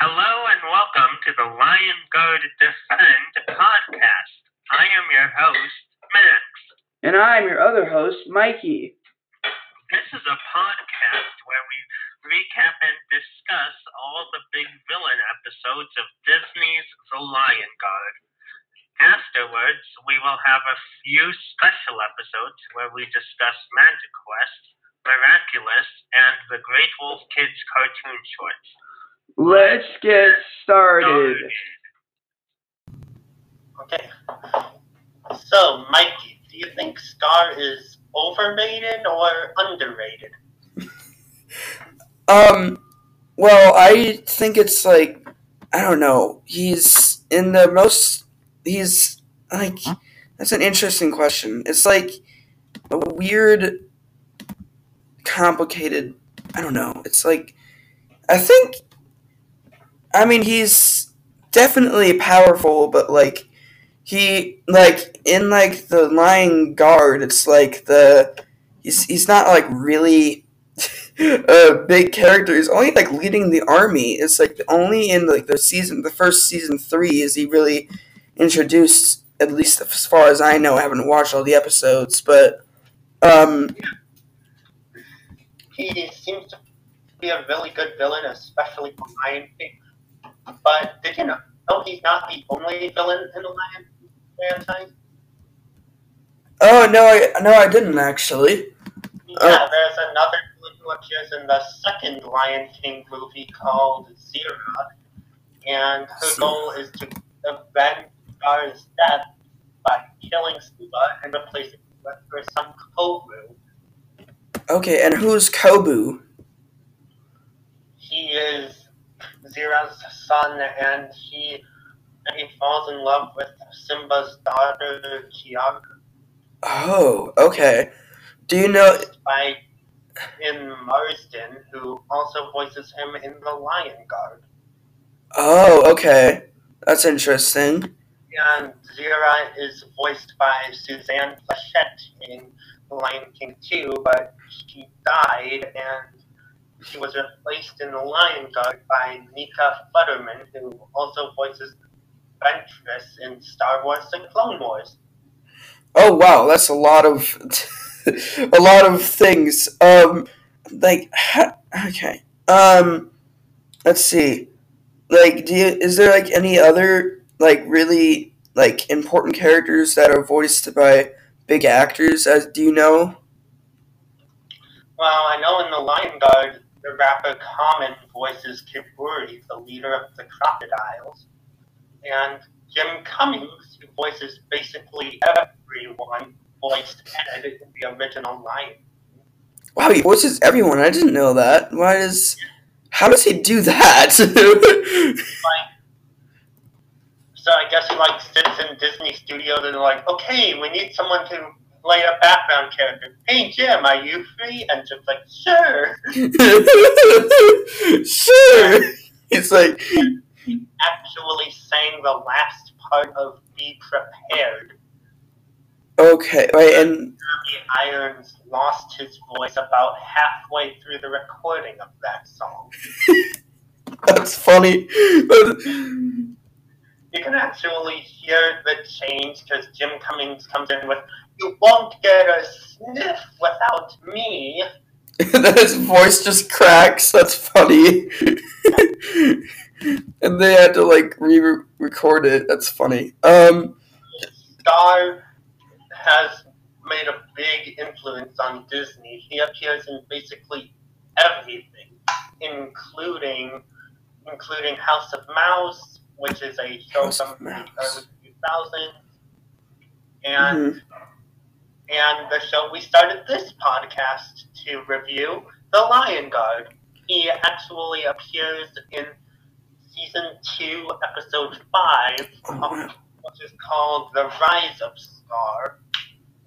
Hello and welcome to the Lion Guard Defend podcast. I am your host, Max. And I'm your other host, Mikey. This is a podcast where we recap and discuss all the big villain episodes of Disney's The Lion Guard. Afterwards, we will have a few special episodes where we discuss Magic Quest, Miraculous, and the Great Wolf Kids cartoon shorts. Let's get started. Okay. So, Mikey, do you think Scar is overrated or underrated? Um, well, I think it's like, I don't know. He's in the most, he's like, that's an interesting question. It's like a weird, complicated, I don't know. It's like, I think, I mean, he's definitely powerful, but like, he, like, in like the Lion Guard, it's like the, he's, he's not like really a big character. He's only like leading the army. It's like only in like the season, the first season three, is he really introduced. At least as far as I know, I haven't watched all the episodes, but um, He seems to be a really good villain, especially for Lion King. But did you know he's not the only villain in the Lion King franchise? oh no, I no, I didn't actually. Yeah, Oh. there's another villain who appears in the second Lion King movie called Zira, and her goal is to avenge Scar's death by killing Simba and replacing him with her son Kovu. Okay, and who's Kovu? He is Zira's son, and he and he falls in love with Simba's daughter Kiara Oh, okay. Do you know? by in Marsden, who also voices him in The Lion Guard. Oh, okay. That's interesting. And Zira is voiced by Suzanne Pleshette in The Lion King 2, but she died and she was replaced in The Lion Guard by Nika Futterman, who also voices Ventress in Star Wars The Clone Wars. Oh wow, that's a lot of a lot of things. Um, like okay. Um, let's see. Like, do you, is there like any other like really like important characters that are voiced by big actors? As do you know? Well, I know in The Lion Guard, the rapper Common voices Kiburi, the leader of the crocodiles. And Jim Cummings, who voices basically everyone, voiced Ed in the original Lion Wow, he voices everyone. I didn't know that. Why does? How does he do that? So I guess he like sits in Disney Studios and they're like, okay, we need someone to play a background character. Hey Jim, are you free? And Jim's like, sure. sure. It's like, he Actually sang the last part of Be Prepared. okay, wait, and Jeremy Irons lost his voice about halfway through the recording of that song. that's funny. You can actually hear the change because Jim Cummings comes in with, You won't get a sniff without me. His voice just cracks. That's funny. and they had to like re-record it. That's funny. Um, Scar has made a big influence on Disney. He appears in basically everything, including including House of Mouse, which is a show House from the early 2000s, and mhm. And the show we started this podcast to review, The Lion Guard. He actually appears in season two, episode five, wow. which is called The Rise of Scar,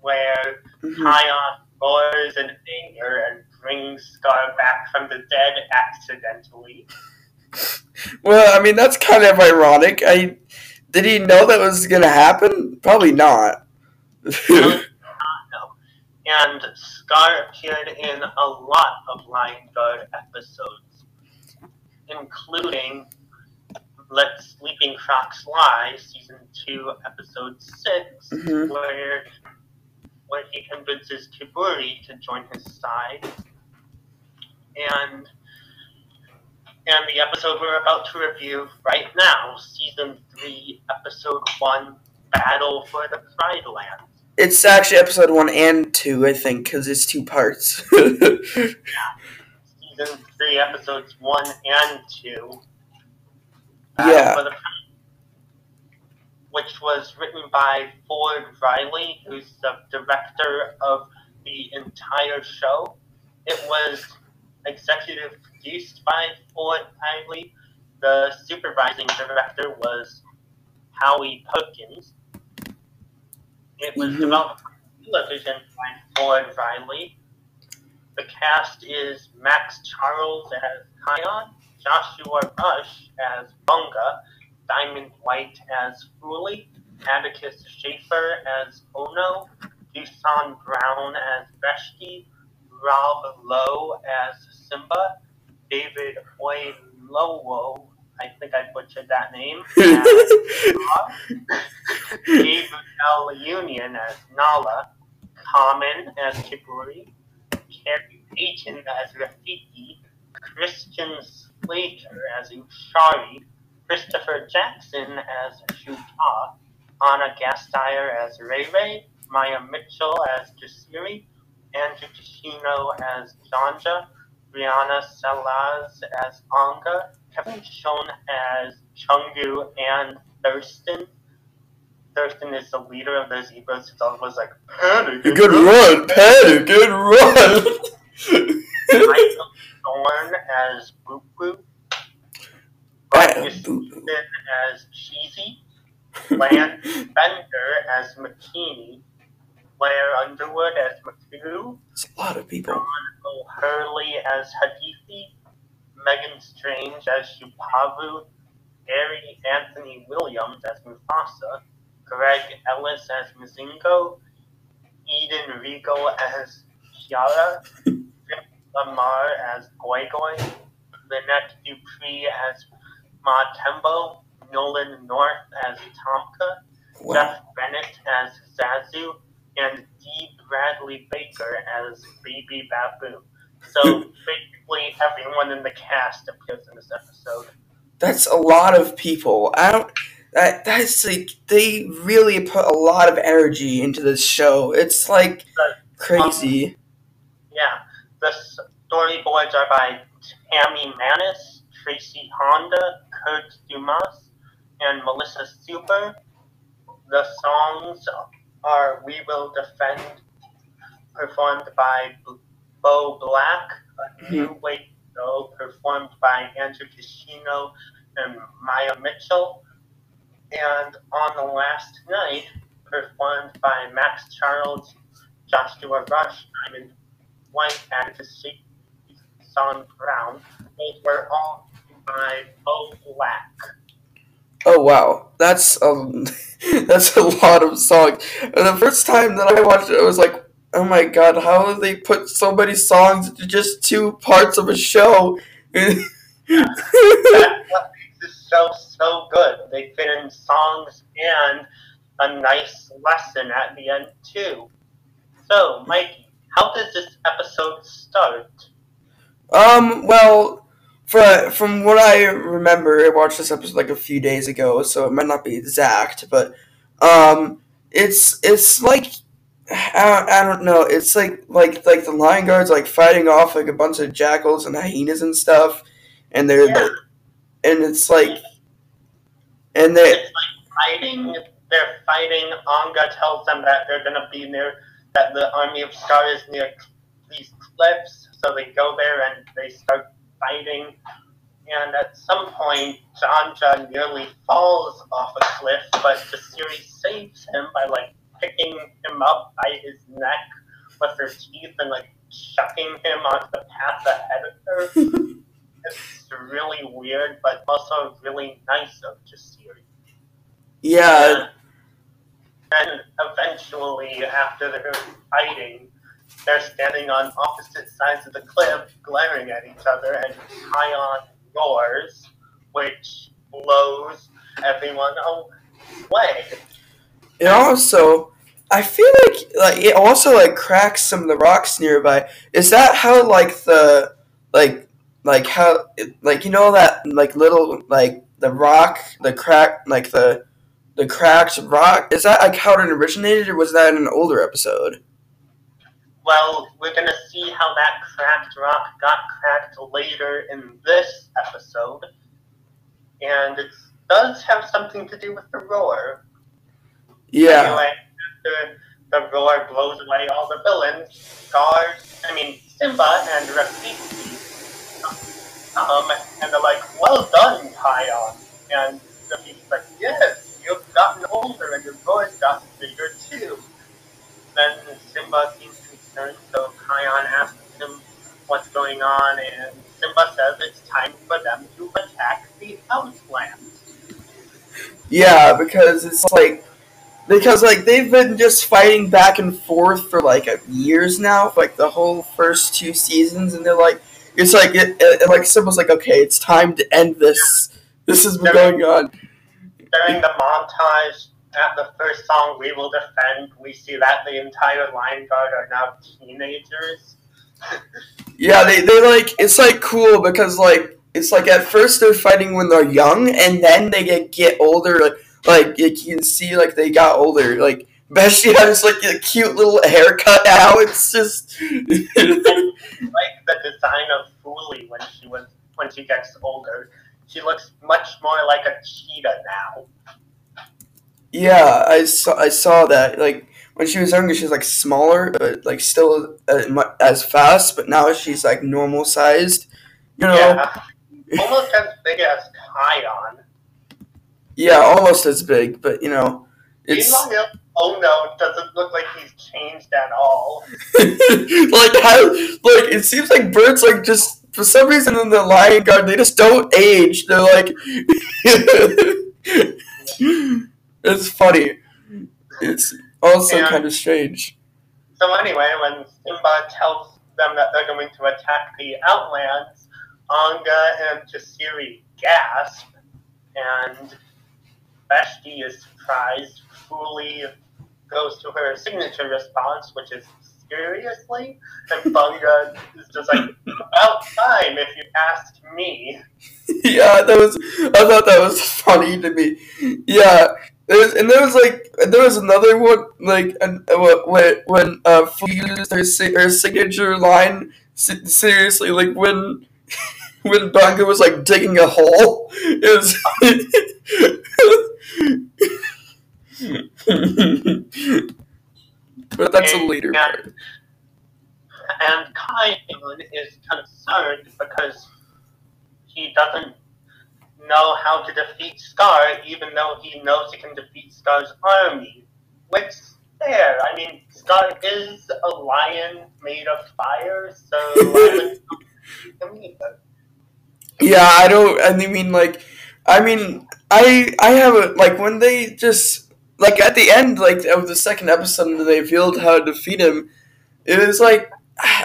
where Mhm. Kion roars in anger and brings Scar back from the dead accidentally. Well, I mean that's kind of ironic. I did he know that was gonna happen? Probably not. And Scar appeared in a lot of Lion Guard episodes, including Let Sleeping Crocs Lie, season two, episode 6 Mhm. where where he convinces Kiburi to join his side. And and the episode we're about to review right now, season three, episode one, Battle for the Pride Land. It's actually episode one and two, I think, because it's two parts. yeah. Season three, episodes one and two. Battle Yeah. the which was written by Ford Riley, who's the director of the entire show. It was executive produced by Ford Riley. The supervising director was Howy Parkins. It was developed for television by Ford Riley. The cast is Max Charles as Kion, Joshua Rush as Bunga, Diamond White as Fuli, Atticus Shaffer as Ono, Dusan Brown as Beshte, Rob Lowe as Simba, David Oyelowo, I think I butchered that name, as Bob, Gabe L. Union as Nala, Common as Kiburi, Khary Payton as Rafiki, Christian Slater as Ushari, Christopher Jackson as Shujaa, Anna Gasteyer as Ray Ray, Maia Mitchell as Jasiri, Andrew Kishino as Janja, Bryana Salaz as Anga, Kevin Schon as Chungu and Thurston. Thurston is the leader of the zebras. It's always like, panic. good run, panic, good run. Michael Thorne as Boop Boop. Finn as Cheezi. Landry Bender as Makini. Blair Underwood as Makuu. It's a lot of people. John O'Hurley as Hadithi. Meghan Strange as Shupavu. Gary Anthony Williams as Mufasa. Greg Ellis as Mazingo. Eden Riegel as Kiara. Lamar as Goy, Lynette Dupree as Ma Tembo, Nolan North as Tamka, Wow. Jeff Bennett as Zazu, and Dee Bradley Baker as Baby Baboon. So basically, everyone in the cast appears in this episode. That's a lot of people. I don't. That, that's like they really put a lot of energy into this show. It's like crazy. Um, yeah, the storyboards are by Tammy Manis, Tracy Honda, Kurt Dumas, and Melissa Super. The songs are We Will Defend, performed by Beau Black, A New to Go, performed by Andrew Kishino and Maia Mitchell, and On the Last Night, performed by Max Charles, Joshua Rush, Diamond White, Sheep, Son Brown. Those were all by Beau Black. Oh wow, that's um, that's a lot of songs. And the first time that I watched it, I was like, oh my god, how did they put so many songs into just two parts of a show? Makes this show so good. They fit in songs and a nice lesson at the end too. So, Mikey, how does this episode start? Um, well, for, from what I remember, I watched this episode like a few days ago, so it might not be exact, but um, it's it's like I, I don't know, it's like like like the lion guards like fighting off like a bunch of jackals and hyenas and stuff, and they're Yeah. like, and it's like, and they It's like fighting. They're fighting. Anga tells them that they're gonna be near that the army of Scar is near these cliffs, so they go there and they start fighting. And at some point, Janja nearly falls off a cliff, but Jasiri saves him by like picking him up by his neck with her teeth and like chucking him onto the path ahead of her. it's really weird, but also really nice of Jasiri. yeah And eventually, after they're fighting, they're standing on opposite sides of the cliff, glaring at each other, and Kion roars, which blows everyone away. It also, I feel like like it also like cracks some of the rocks nearby. Is that how like the like like how like you know that like little like the rock the crack like the the cracked rock is that like how it originated or was that in an older episode? Well, we're gonna see how that cracked rock got cracked later in this episode, and it does have something to do with the roar. Yeah. After the roar blows away all the villains, Scars, I mean Simba and Rafiki come and they're like, "Well done, Kion." And Rafiki's like, "Yes, you've gotten older and your voice got bigger too." Then Simba seems concerned, so Kion asks him what's going on, and Simba says it's time for them to attack the Outlands. Yeah, because it's like because like they've been just fighting back and forth for like years now, like the whole first two seasons, and they're like, it's like it, it like Simba's like, okay, it's time to end this. This has been going on. During the montage at the first song, "We Will Defend," we see that the entire Lion Guard are now teenagers. Yeah, they, they like it's like cool because like it's like at first they're fighting when they're young and then they get get older like like you can see like they got older like Beshte has like a cute little haircut now. It's just like the design of Fuli when she was when she gets older. She looks much more like a cheetah now. yeah, I saw I saw that like when she was younger she was like smaller but like still uh, as fast, but now she's like normal sized. You know, Yeah. Almost as big as Kion. Yeah, almost as big, but you know, it's. Oh no, It doesn't look like he's changed at all. like how like it seems like birds like just for some reason in the lion guard they just don't age they're like it's funny it's also Yeah. kind of strange So anyway, when Simba tells them that they're going to attack the Outlands, Anga and Jasiri gasp, and Beshte is surprised. Fuli goes to her signature response, which is seriously, and Bunga is just like, about time if you ask me. yeah that was i thought that was funny to me yeah and there was like there was another one like an, when when uh Fu used her, si- her signature line se- seriously like when when Bunga was like digging a hole it was but that's a later Yeah. part And Kion is concerned because he doesn't know how to defeat Scar, even though he knows he can defeat Scar's army. Which fair. I mean, Scar is a lion made of fire, so I would believe it. Yeah, I don't. I mean, like, I mean, I I have a like when they just like at the end like of the second episode and they revealed how to defeat him. It was like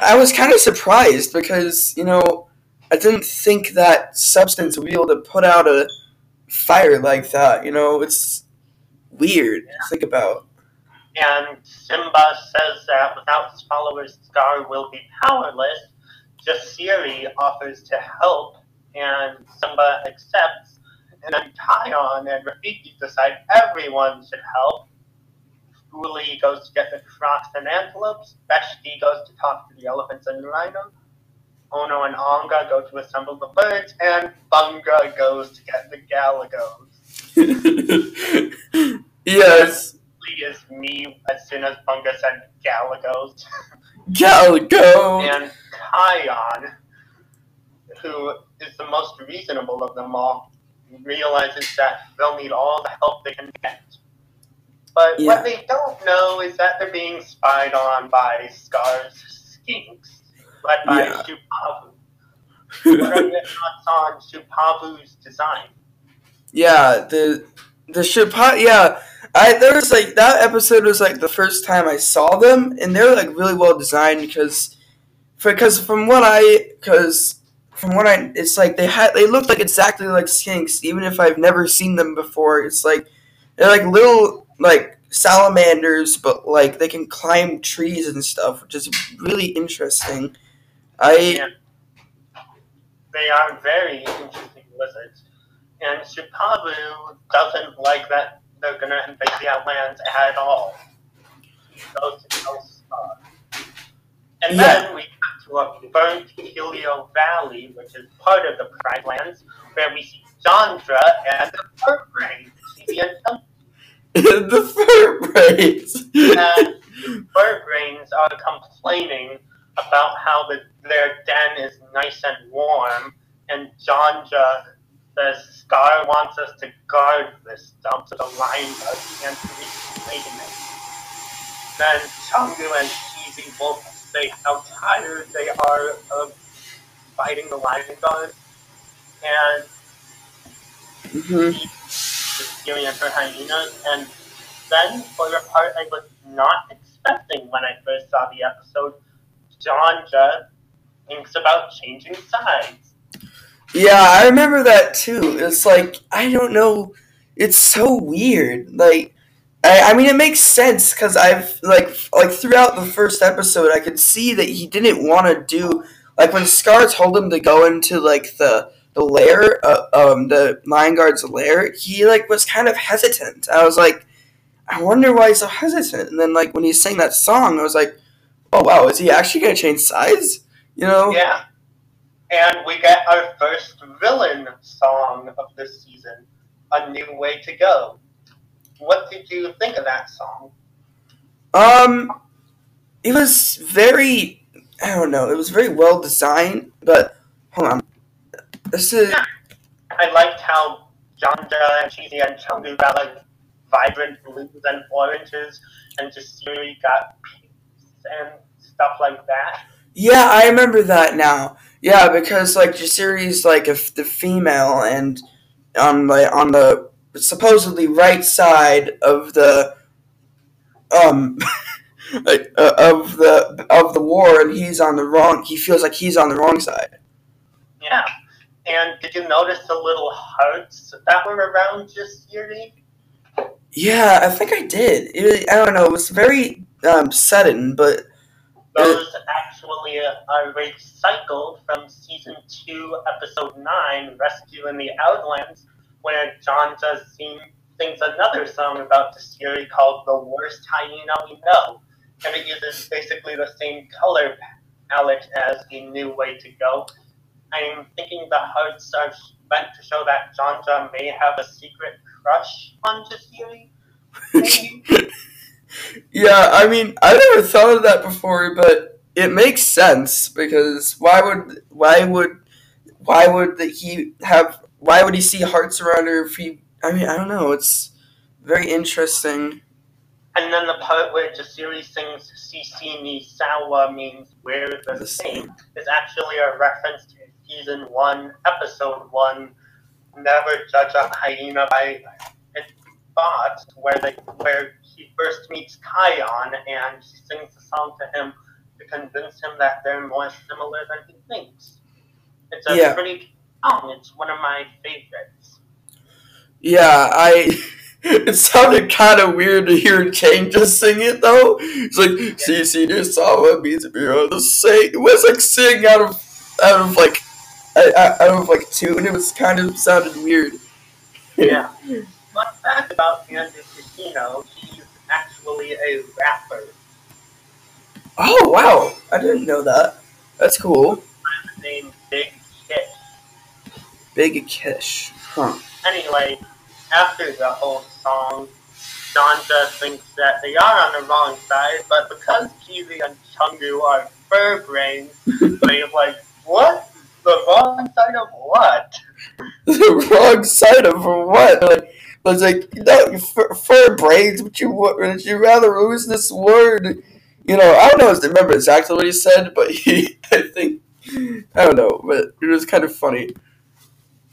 I was kind of surprised because you know I didn't think that substance would be able to put out a fire like that. You know, it's weird to think about. And Simba says that without his followers, Scar will be powerless. Jasiri offers to help, and Simba accepts. And then Kion and Rafiki decide everyone should help. Fuli goes to get the crocs and antelopes. Beshte goes to talk to the elephants and rhino. Ono and Anga go to assemble the birds, and Bunga goes to get the galagos. yes, is me as soon as Bunga said galagos. Galago. and Kion, who is the most reasonable of them all, realizes that they'll need all the help they can get. But Yeah. what they don't know is that they're being spied on by Scar's skinks, led by Yeah. Shupavu. What are your on Shupavu's design? Yeah, the the Shippa yeah. I there was like that episode was like the first time I saw them and they're like really well designed because because from what I because from what I, it's like they had they look like exactly like skinks, even if I've never seen them before. It's like they're like little like salamanders, but like they can climb trees and stuff, which is really interesting. I Yeah. They are very interesting lizards. And Shupavu doesn't like that they're gonna invade the Outlands at all. He goes to. And Yeah. then we come to a burnt Helio Valley, which is part of the Pride Lands, where we see Janja and the Fur Brain. the fur braids. and fur brains are complaining about how the, their den is nice and warm, and Janja says Scar wants us to guard this dump so the lion does can't reach it. Then Chungu and Cheesy both say how tired they are of fighting the lion guard, and hmm giving and her hyenas, and then for the part I was not expecting when I first saw the episode, Janja thinks about changing sides. Yeah, I remember that too. It's like I don't know. It's so weird. Like, I, I mean, it makes sense because I've like like throughout the first episode, I could see that he didn't want to do like when Scar told him to go into like the the lair, uh, um, the Lion Guard's lair. He like was kind of hesitant. I was like, I wonder why he's so hesitant. And then like when he sang that song, I was like, oh wow, is he actually gonna change sides? You know? Yeah. And we get our first villain song of this season, A New Way to Go. What did you think of that song? Um, it was very, I don't know, it was very well designed, but hold on. This is, I liked how Janja and Cheezi and Chungu got like vibrant blues and oranges, and Jasiri got pinks and stuff like that. yeah, I remember that now. Yeah, because like Jasiri's like a the female, and on the on the supposedly right side of the um uh, of the of the war, and he's on the wrong. He feels like he's on the wrong side. Yeah. And did you notice the little hearts that were around Jasiri? Yeah, I think I did. It, I don't know. It was very um, sudden, but Those actually are recycled from season two, episode nine, "Rescue in the Outlands," where John does sing, sings another song about the series called "The Worst Hyena We Know," and it uses basically the same color palette as "A New Way to Go." I'm thinking the hearts are meant to show that John John may have a secret crush on Jasiri. Yeah, I mean, I never thought of that before, but it makes sense because why would why would why would he have why would he see hearts around her if he? I mean, I don't know. It's very interesting. And then the part where Jasiri sings Sisi ni Sawa means we're the, The same same. is actually a reference to season one, episode one, Never Judge a Hyena by its Spots, where they where he first meets Kion and she sings a song to him to convince him that they're more similar than he thinks. It's a Yeah. pretty song, it's one of my favorites. Yeah, I. It sounded kind of weird to hear Kane just sing it though. It's like see, see, this song means to be on the same. It was like singing out of out of like out of like tune. It was kind of sounded weird. Yeah. Fun fact about Andy Kishino, he's actually a rapper. Oh wow, I didn't know that. That's cool. named Big. Big Kish. Huh. Anyway, after the whole song, Janja thinks that they are on the wrong side, but because Kiwi and Chungu are fur brains, they're like, what? The wrong side of what? the wrong side of what? Like, I was like, no, fur, fur braids. Would you would you rather lose this word? You know, I don't know. if I remember exactly what he said, but he, I think, I don't know, but it was kind of funny.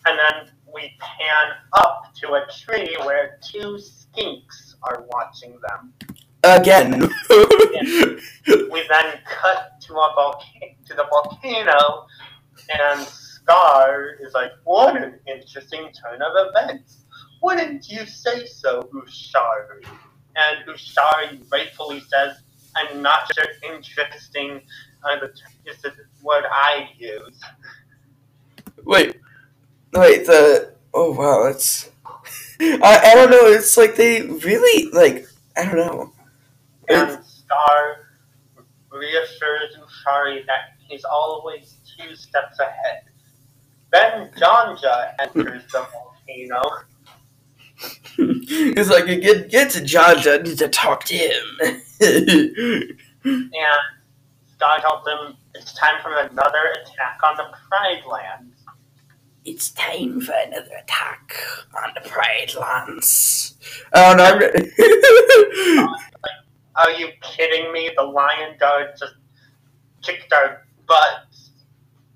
And then we pan up to a tree where two skinks are watching them. Again. We then cut to a volcano, to the volcano, and Scar is like, what an interesting turn of events. Wouldn't you say so, Ushari? And Ushari rightfully says, I'm not sure interesting uh, is the word I use. Wait, wait. The oh wow, it's I I don't know. It's like they really like I don't know. And Scar reassures Ushari that he's always two steps ahead. Then Janja enters the volcano. It's like get get to Janja. I need to talk to him. and Scar tells him it's time for another attack on the Pride Lands. It's time for another attack on the Pride Lands. Oh no! I'm re- Are you kidding me? The Lion Guard just kicked our butts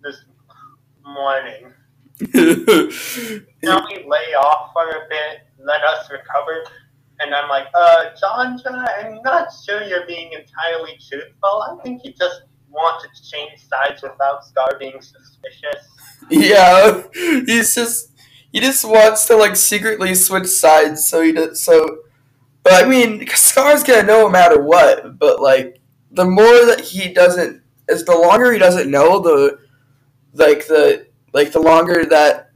this morning. Can we lay off for a bit, let us recover? And I'm like, uh, John, John, I'm not sure you're being entirely truthful. I think you just wanted to change sides without Scar being suspicious. Yeah, he's just he just wants to like secretly switch sides. So he does so. But I mean, Scar's gonna know no matter what. But like, the more that he doesn't, as the longer he doesn't know, the like the like the longer that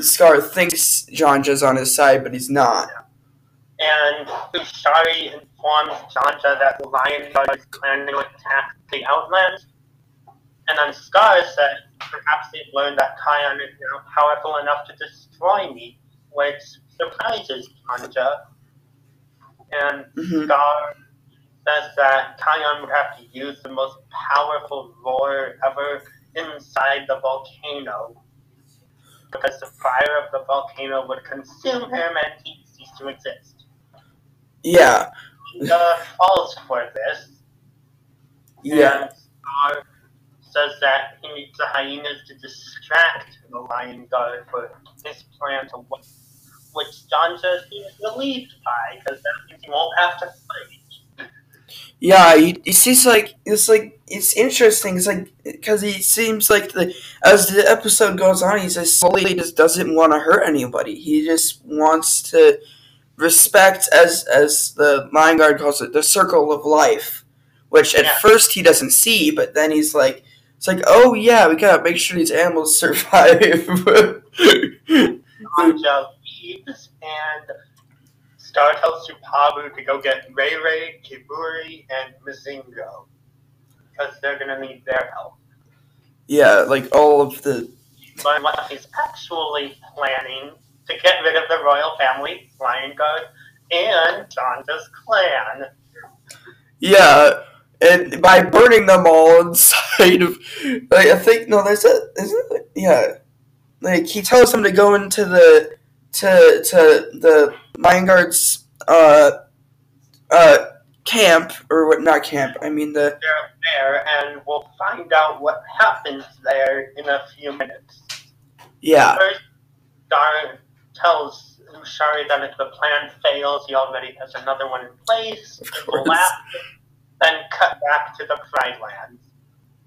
Scar thinks Janja's on his side, but he's not. And Ushari informs Janja that the Lion Guard is planning to attack the Outlands. And then Scar said perhaps they've learned that Kion is now powerful enough to destroy me, which surprises Janja. And Mhm. Scar says that Kion would have to use the most powerful roar ever inside the volcano. Because the fire of the volcano would consume him and he'd cease to exist. Yeah, uh, falls for this. yeah, And says that he needs the hyenas to distract the lion guard for his plan to work, which Janja seems relieved by, because that means he won't have to fight. yeah. He, he seems like it's like it's interesting. It's like because he seems like the as the episode goes on, he just slowly just doesn't want to hurt anybody. He just wants to respect, as as the Lion Guard calls it, the circle of life. Which at Yeah. first he doesn't see, but then he's like, it's like, oh yeah, we gotta make sure these animals survive. Janja leaves, and Scar tells Shupavu to go get Ray Ray, Kiburi, and Mazingo. Because they're gonna need their help. yeah, like all of the learn what he's actually planning to get rid of the royal family, Lion Guard, and Janja's clan. Yeah, and by burning them all inside of, like, I think no, there's a, isn't it? Yeah, like he tells them to go into the to to the Lion Guard's uh uh camp or what? Not camp. I mean the They're there, and we'll find out what happens there in a few minutes. yeah First, Scar tells Ushari that if the plan fails, he already has another one in place. Of course. last, then cut back to the Pride Lands,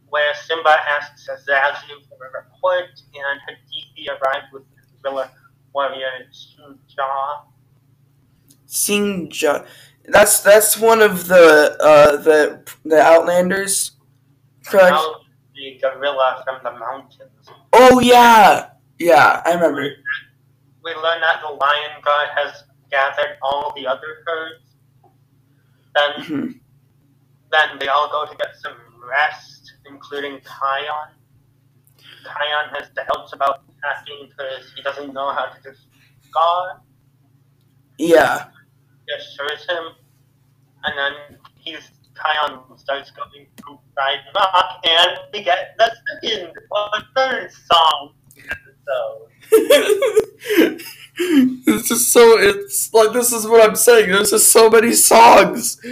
where Simba asks Azazu for a report, and Hadithi arrives with the gorilla warrior Shujaa. Sinja. That's that's one of the uh the the Outlanders, correct? The gorilla from the mountains. Oh yeah, yeah, I remember. We learn that the Lion Guard has gathered all the other herds. Then, Mhm. Then they all go to get some rest, including Kion. Kion has doubts about attacking because he doesn't know how to discard. Yeah. He assures him, and then he's Kion starts going to Pride Rock, and we get the second or third song episode. it's just so it's like this is what I'm saying. There's just so many songs.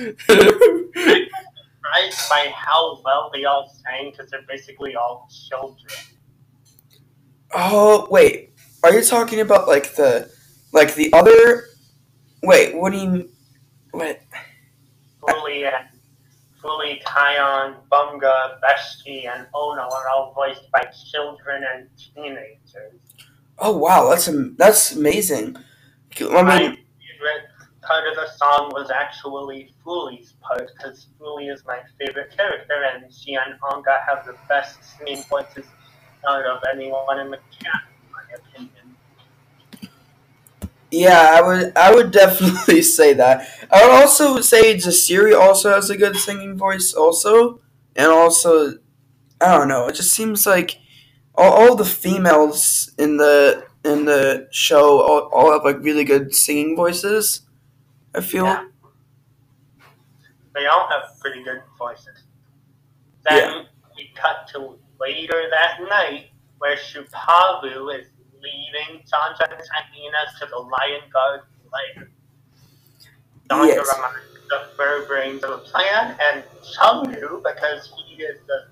surprised by how well they all sang because they're basically all children. oh wait, are you talking about like the like the other? Wait, what do you? What? Fuli, and Fuli, Kion, Bunga, Beshte, and Ono are all voiced by children and teenagers. Oh wow, that's that's amazing. I mean, part of the song was actually Fuli's part because Fuli is my favorite character, and she and Anga have the best singing voices out of anyone in the cast, in my opinion. yeah, I would I would definitely say that. I would also say Jasiri also has a good singing voice, also, and also, I don't know. It just seems like all, all the females in the in the show all, all have like really good singing voices. I feel. Yeah. They all have pretty good voices. Then we cut to later that night where Shupavu is leading Janja and hyenas to the Lion Guard lair. Janja Yes. reminds the fur brains of the plan, and Chungu, because he is the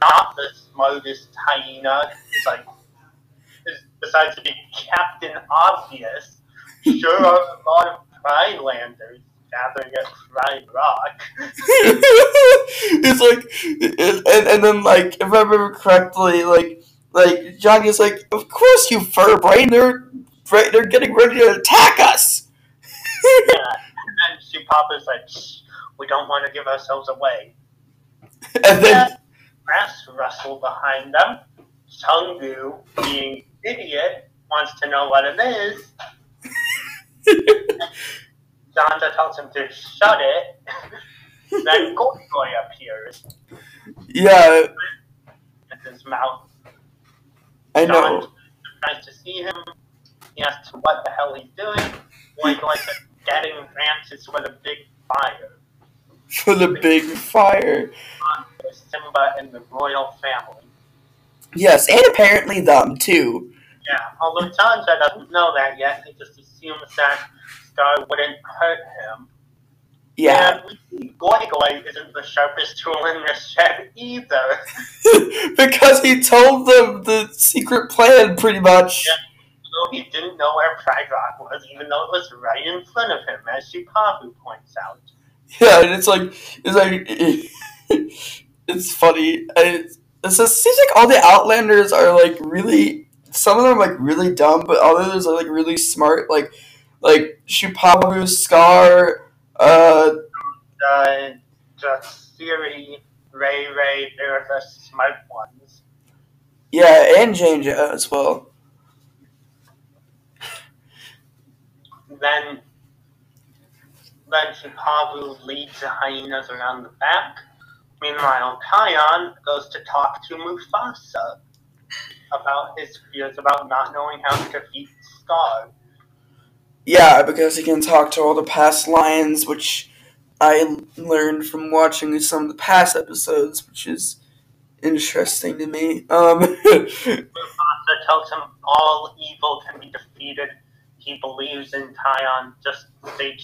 not the smartest hyena, is like is, decides to be Captain Obvious. Sure are a lot of Pridelanders gathering at Pride Rock. it's like, and, and, and then like, if I remember correctly, like, like Johnny is like, of course you fur brain, they're they're getting ready to attack us. yeah. And then Shupavu's like, Shh, we don't want to give ourselves away. And then Grass rustle behind them. Chungu, being idiot, wants to know what it is. Janja tells him to shut it. then Goy Goy appears yeah, in his mouth. I know. Janja tries to see him. He asks what the hell he's doing. Goigoi says getting Francis for the big fire. For the big fire. Simba and the royal family. Yes, and apparently them too. Yeah, although Janja doesn't know that yet, he just that Scar wouldn't hurt him. Yeah, And we see Goy Goy isn't the sharpest tool in the shed either. because he told them the secret plan, pretty much. Yeah. So he didn't know where Pride Rock was, even though it was right in front of him, as Shupavu points out. Yeah, and it's like it's like it's funny. And It's, it's just, seems like all the Outlanders are like really. Some of them are like really dumb, but others are like really smart. Like like Shupavu, Scar, uh, Uh, Jasiri, Ray Ray, they're the smart ones. yeah, and Janja as well. Then, then Shupavu leads the hyenas around the back. Meanwhile, Kion goes to talk to Mufasa about his fears about not knowing how to defeat Scar. Yeah, because he can talk to all the past lions, which I learned from watching some of the past episodes, which is interesting to me. Um, Mufasa tells him all evil can be defeated. He believes in Kion, just stay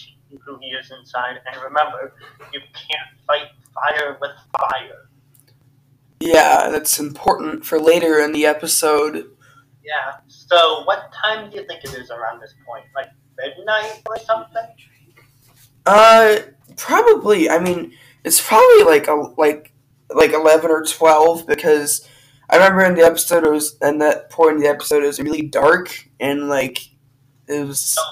who he is inside. And remember, you can't fight fire with fire. Yeah, that's important for later in the episode. Yeah. So, what time do you think it is around this point? Like midnight or something? Uh, probably. I mean, it's probably like a like like eleven or twelve because I remember in the episode it was and that point in the episode it was really dark and like it was So,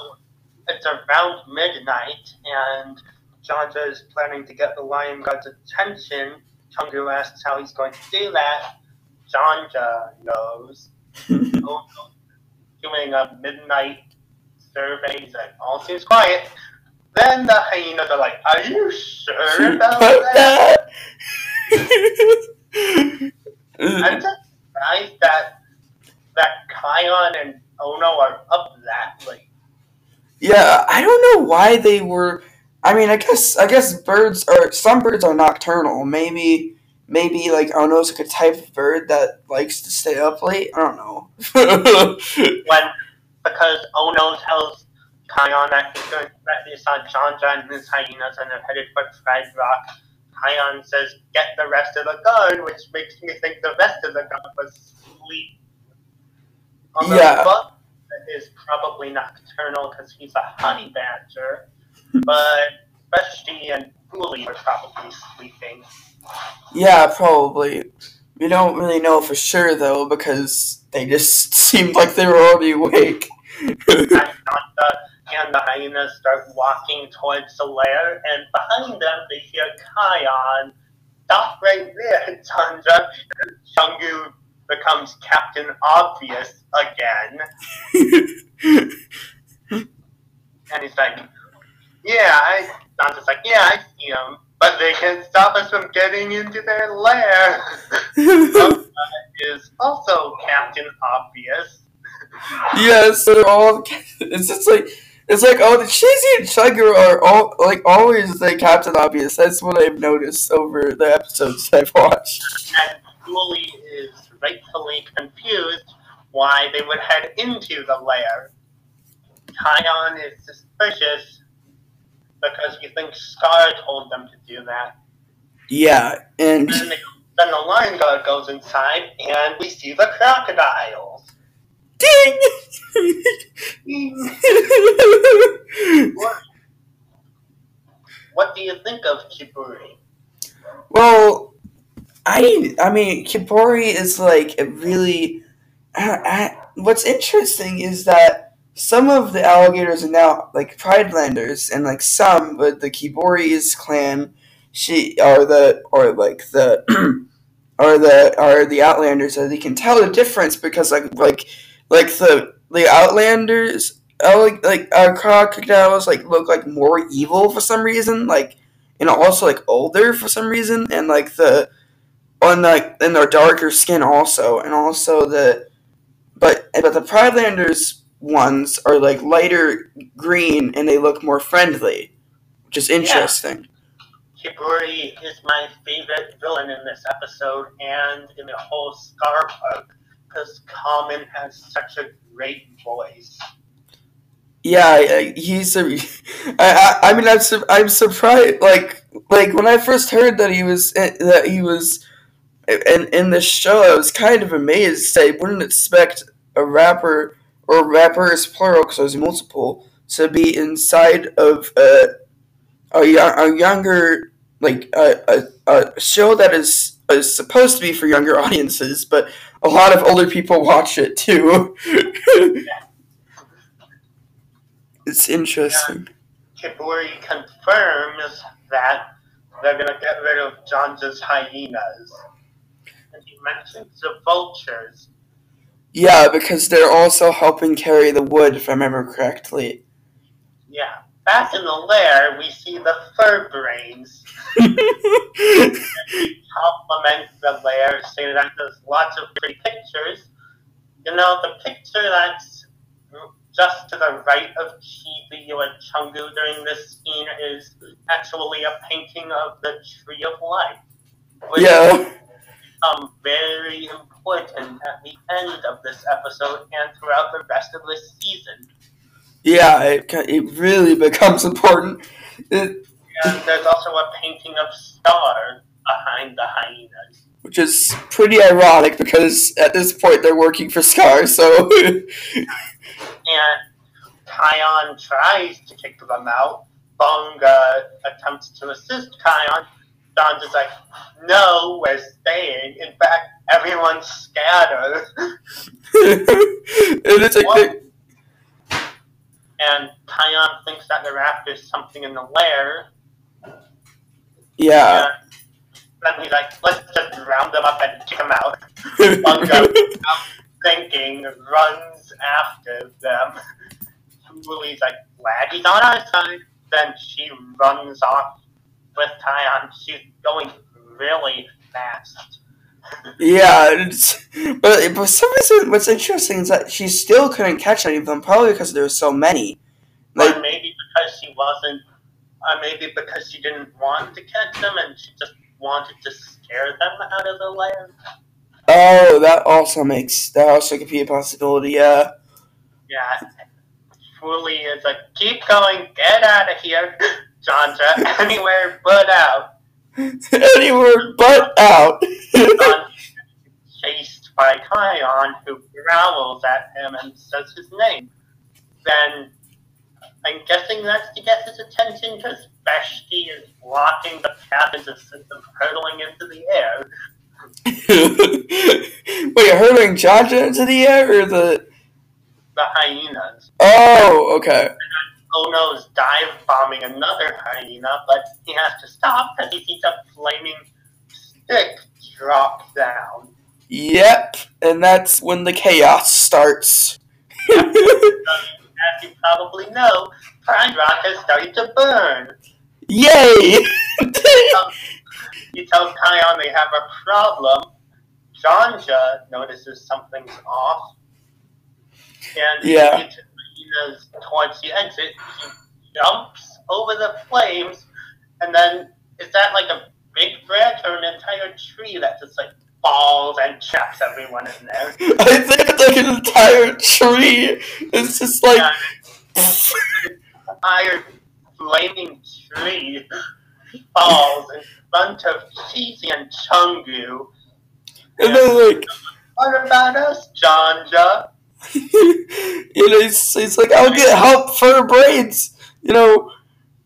it's around midnight, and Janja is planning to get the Lion Guard's attention. Chungu asks how he's going to do that. Janja knows. Oh, Doing a midnight survey, he's like, all seems quiet. Then the hyenas are like, Are you sure about that? I'm just surprised that that Kion and Ono are up that late. yeah, I don't know why they were. I mean, I guess I guess birds are some birds are nocturnal. Maybe maybe like Ono's like a type of bird that likes to stay up late. I don't know. when because Ono tells Kion that he's going to that he saw Janja and his hyenas and they're headed for Pride Rock. Kion says, "Get the rest of the guard," which makes me think the rest of the guard was sleep. Although Yeah. Buck is probably nocturnal because he's a honey badger, but Beshte and Wooly are probably sleeping. Yeah, probably. We don't really know for sure though because they just seemed like they were already awake. and Janja and the hyenas start walking towards the lair, and behind them they hear Kion. Stop right there, Janja. Chungu becomes Captain Obvious again. And he's like, yeah, I, Santa's like, yeah, I see them, but they can't stop us from getting into their lair. Is also Captain Obvious. Yes, so they're all. It's just like it's like oh, the Cheezi and Chungu are all like always the Captain Obvious. That's what I've noticed over the episodes I've watched. And Fuli is rightfully confused why they would head into the lair. Kion is suspicious because he thinks Scar told them to do that. Yeah, and Then, they, then the lion guard goes inside, and we see the crocodiles. ding. What, what do you think of Kiburi? well, I I mean Kiburi is like a really. I, I, what's interesting is that some of the alligators are now like Pridelanders, and like some, but the Kiburi's clan, she are the or like the are the are the Outlanders. So they can tell the difference because like like like the the Outlanders, alli- like uh, crocodiles, like look like more evil for some reason, like and also like older for some reason, and like the on like and their darker skin also, and also the but but the Pridelanders ones are like lighter green and they look more friendly, which is interesting. Kiburi is my favorite villain in this episode and in the whole Scar arc because Common has such a great voice. Yeah, he's a. I, I, I mean, I'm sur- I'm surprised. Like like when I first heard that he was eh, that he was in in the show, I was kind of amazed. I wouldn't expect a rapper or rappers plural because there's multiple to be inside of a a, a younger like a, a, a show that is is supposed to be for younger audiences, but a lot of older people watch it too. it's interesting. Kiburi confirms that they're going to get rid of Janja's hyenas. And he mentions the vultures. Yeah, because they're also helping carry the wood, if I remember correctly. Yeah. Back in the lair, we see the fur brains compliment the lair, say that there's lots of pretty pictures. You know, the picture that's just to the right of Cheezi and Chungu during this scene is actually a painting of the Tree of Life. Yeah, become very important at the end of this episode and throughout the rest of this season. yeah, it, it really becomes important. It, And there's also a painting of Scar behind the hyenas. which is pretty ironic because at this point they're working for Scar, so. And Kion tries to kick them out. Bunga attempts to assist Kion. Don's just like, no, we're staying. In fact, everyone's scattered. and it's like. they- And Kion thinks that they're is something in the lair. yeah. Then he's like, let's just round them up and kick them out. Bunga, thinking, runs after them. Fuli's like, glad he's on our side. Then she runs off with Kion. She's going really fast. Yeah, but, but some reason, what's interesting is that she still couldn't catch any of them, probably because there were so many. Like, or maybe because she wasn't, or maybe because she didn't want to catch them and she just wanted to scare them out of the land. oh, that also makes that also could be a possibility. Yeah, Yeah. Fuli is like, keep going, get out of here. Janja, anywhere but out. anywhere but out. Chased by Kion, who growls at him and says his name. Then I'm guessing that's to get his attention because Beshte is blocking the path and just sends them hurtling into the air. Wait, hurling Janja into the air or the? The hyenas. Oh, okay. Ono's dive bombing another hyena, but he has to stop because he sees a flaming stick drop down. Yep, and that's when the chaos starts. As you probably know, Pride Rock has started to burn. Yay! He tells Kion they have a problem. Janja notices something's off. And Yeah. he hyenas towards the exit. He jumps over the flames, and then is that like a big branch or an entire tree that just like falls and traps everyone in there? I think it's like an entire tree. It's just like. And entire flaming tree falls in front of Cheezi and Chungu. And then like, What about us, Janja? you know, he's, he's like, I'll get help for her braids. You know,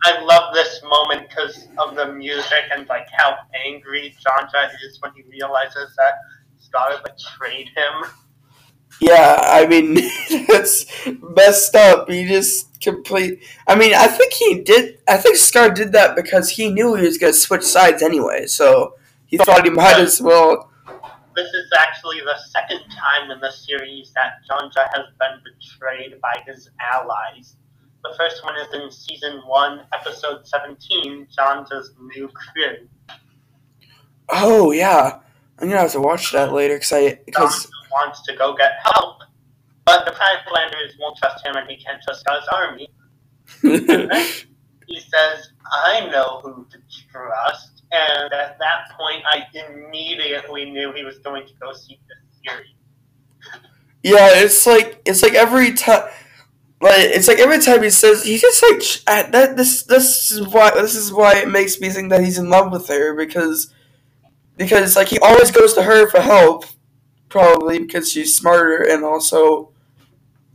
I love this moment because of the music and like how angry Janja is when he realizes that Scar betrayed him. yeah, I mean, that's messed up. He just complete. I mean, I think he did. I think Scar did that because he knew he was gonna switch sides anyway. So he thought he might as well. This is actually the second time in the series that Janja has been betrayed by his allies. The first one is in season 1, episode 17, Janja's new crew. Oh yeah, I'm gonna have to watch that later because I because Janja wants to go get help, but the Pridelanders won't trust him and he can't trust Scar's army. He says, I know who to trust, and at that point I immediately knew he was going to go seek the Fury. yeah, it's like it's like every time. Like it's like every time he says he just like that. This this is why this is why it makes me think that he's in love with her because because like he always goes to her for help, probably because she's smarter and also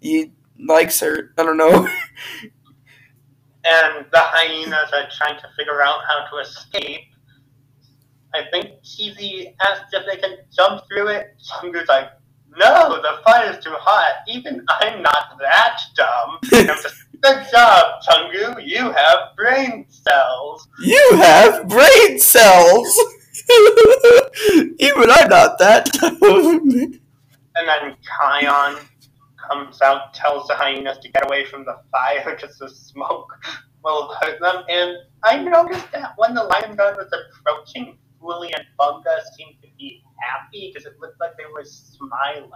he likes her. I don't know. and the hyenas are trying to figure out how to escape. I think Cheezi asked if they can jump through it. Chungu's like, no, the fire's too hot. Even I'm not that dumb. Just, Good job, Chungu. You have brain cells. you have brain cells. Even I'm not that. Dumb. and then Kion comes out, tells the hyenas to get away from the fire because the smoke will hurt them. And I noticed that when the lion guard was approaching, Fuli and Bunga seemed to be happy because it looked like they were smiling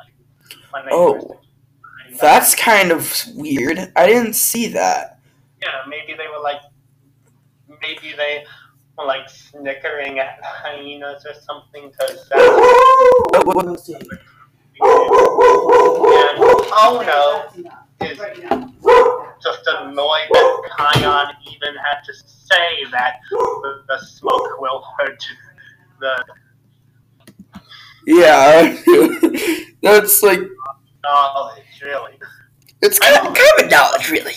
when they Oh, first approached. That's kind of weird. I didn't see that. yeah. Maybe they were like, maybe they were like snickering at hyenas or something because that's What- what- what- and oh no. is just annoyed that Kion even had to say that the, the smoke will hurt the Yeah, that's like knowledge, really. it's kind of common knowledge, really.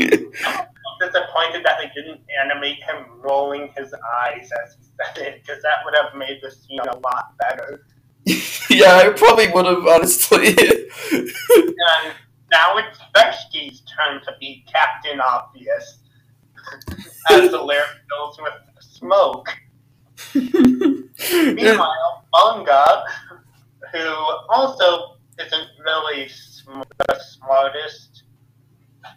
I'm disappointed that they didn't animate him rolling his eyes as he said it, because that would have made the scene a lot better. yeah, I probably would have honestly. And now it's Beshte's turn to be Captain Obvious, as the lair fills with smoke. Meanwhile, Bunga, who also isn't really sm- the smartest,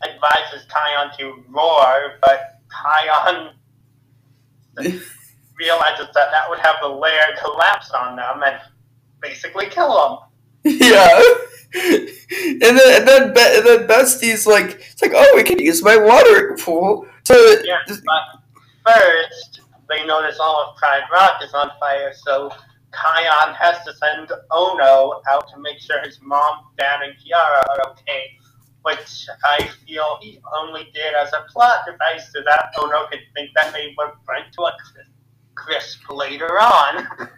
advises Kion to roar, but Kion realizes that that would have the lair collapse on them and basically kill them. yeah, and then and then, and then Beshte's like, it's like, oh, we can use my water pool to. Yeah, but first, they notice all of Pride Rock is on fire, so Kion has to send Ono out to make sure his mom, dad, and Kiara are okay, which I feel he only did as a plot device so that Ono could think that they were burnt to a crisp, later on.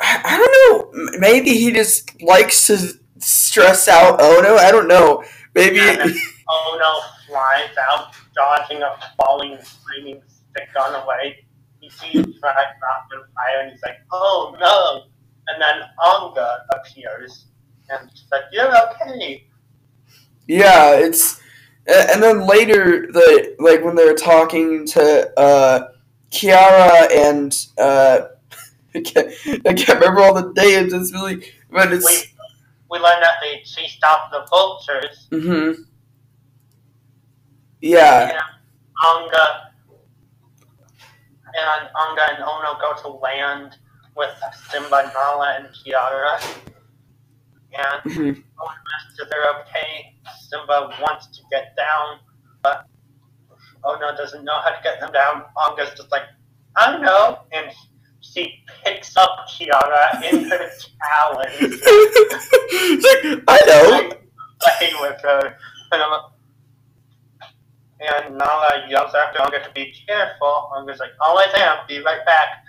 I don't know. Maybe he just likes to stress out Ono. I don't know. maybe. Yeah. Oh no, flies out, dodging a falling, screaming stick on the way. He sees dropped in fire and he's like, oh no! And then Anga appears and she's like, you're okay. Yeah, it's and then later the like when they're talking to uh Kiara and uh I can't, I can't remember all the names. It's really but it's We, we learn that they chased off the vultures Mm hmm yeah and Anga and Anga and Ono go to land with Simba, Nala, and Kiara. And mhm. asks if they're okay. Simba wants to get down, but Ono doesn't know how to get them down. Anga's just like, I don't know. And she picks up Kiara in her talons, like, I know. playing with her. And, I'm, and Nala yells after Anga to be careful. Anga's like, always am, be right back.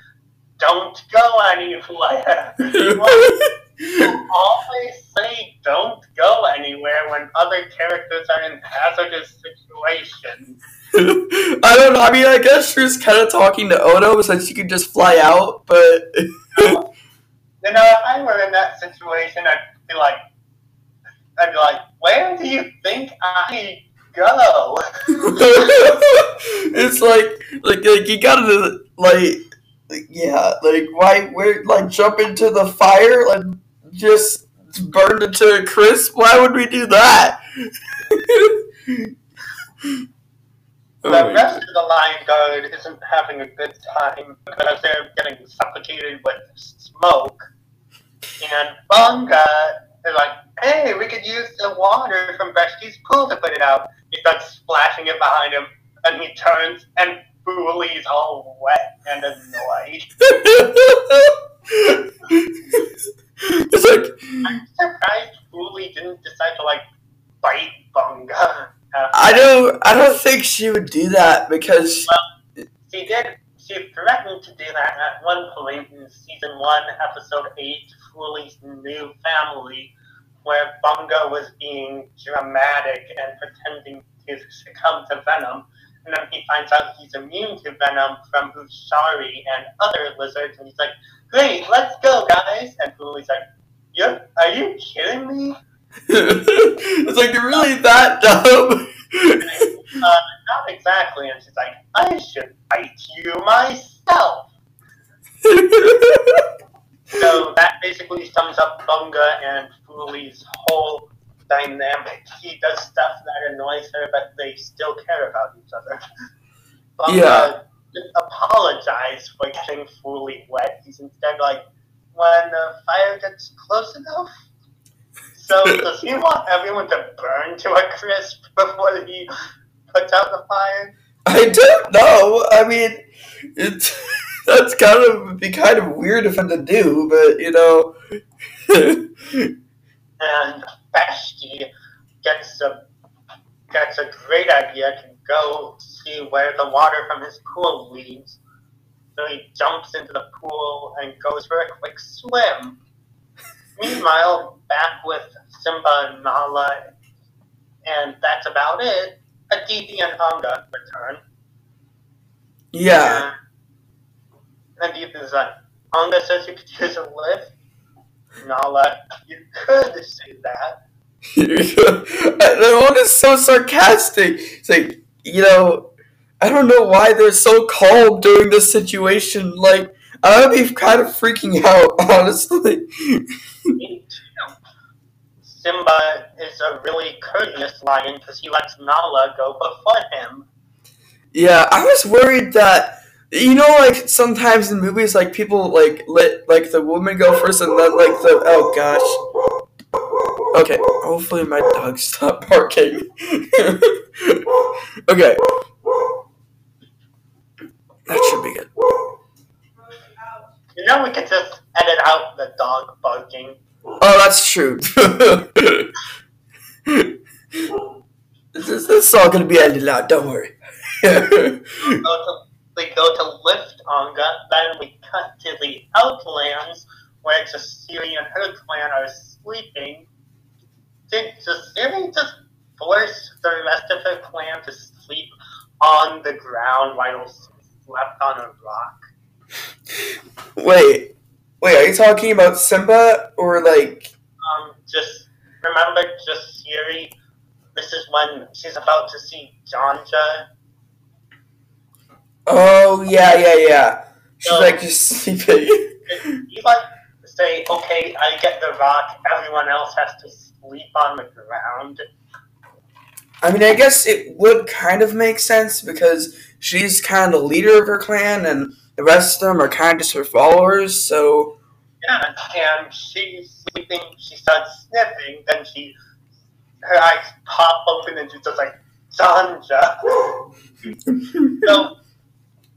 Don't go anywhere. You always say don't go anywhere when other characters are in hazardous situations. I don't know. I mean, I guess she was kind of talking to Ono so she could just fly out, but You know, if I were in that situation, I'd be like, I'd be like, where do you think I go? it's like, like, like you gotta like, like, yeah, like why, where, like jump into the fire, like just burned it to a crisp. Why would we do that? The Oh, rest of the Lion Guard isn't having a good time because they're getting suffocated with smoke. And Bunga is like, hey, we could use the water from Beshte's pool to put it out. He starts splashing it behind him, and he turns, and Fuli's all wet and annoyed. it's like I'm surprised Boolie didn't decide to, like, bite Bunga. I don't, I don't think she would do that because She did. She threatened to do that at one point in season one, episode eight, Fuli's New Family, where Bunga was being dramatic and pretending to succumb to venom. And then he finds out he's immune to venom from Ushari and other lizards, and he's like, "Great, let's go, guys!" And Fuli's like, "You are you kidding me?" it's like you're really that dumb. Uh, not exactly. And she's like, "I should bite you myself." So that basically sums up Bunga and Fuli's whole dynamic. He does stuff that annoys her, but they still care about each other. Bunga Yeah. didn't apologize for getting Fuli wet. He's instead like, when the fire gets close enough. So does he want everyone to burn to a crisp before he puts out the fire? I don't know. I mean, it's that's kind of be kind of weird of him to do, but you know. and Beshte gets a gets a great idea to go see where the water from his pool leads. So he jumps into the pool and goes for a quick swim. Meanwhile, back with Simba and Nala, and that's about it. Hadithi and Anga return. yeah. And Hadithi is like, Anga says you could use a lift. Nala, you could say that. the one is so sarcastic. It's like, you know, I don't know why they're so calm during this situation. Like, I would be kind of freaking out, honestly. Simba is a really courteous lion because he lets Nala go before him. Yeah, I was worried that you know, like sometimes in movies, like people like let like the woman go first, and then like the oh gosh. Okay, hopefully my dog stopped barking. okay, that should be good. You know, we could just edit out the dog barking. Oh, that's true. this, is, this is all gonna be edited out. Don't worry. We go to lift Anga, then we cut to the Outlands where Jasiri and her clan are sleeping. Did Jasiri just force the rest of her clan to sleep on the ground while slept on a rock. Wait, wait, are you talking about Simba or like? Um, just remember, just Siri. This is when she's about to see Janja. Oh yeah, yeah, yeah. She's No. like just sleeping. You like to say, okay, I get the rock. Everyone else has to sleep on the ground. I mean, I guess it would kind of make sense because she's kind of the leader of her clan, and the rest of them are kind of just her followers. So Yeah, and she's sleeping. She starts sniffing. Then she, her eyes pop open, and she's just like Janja. So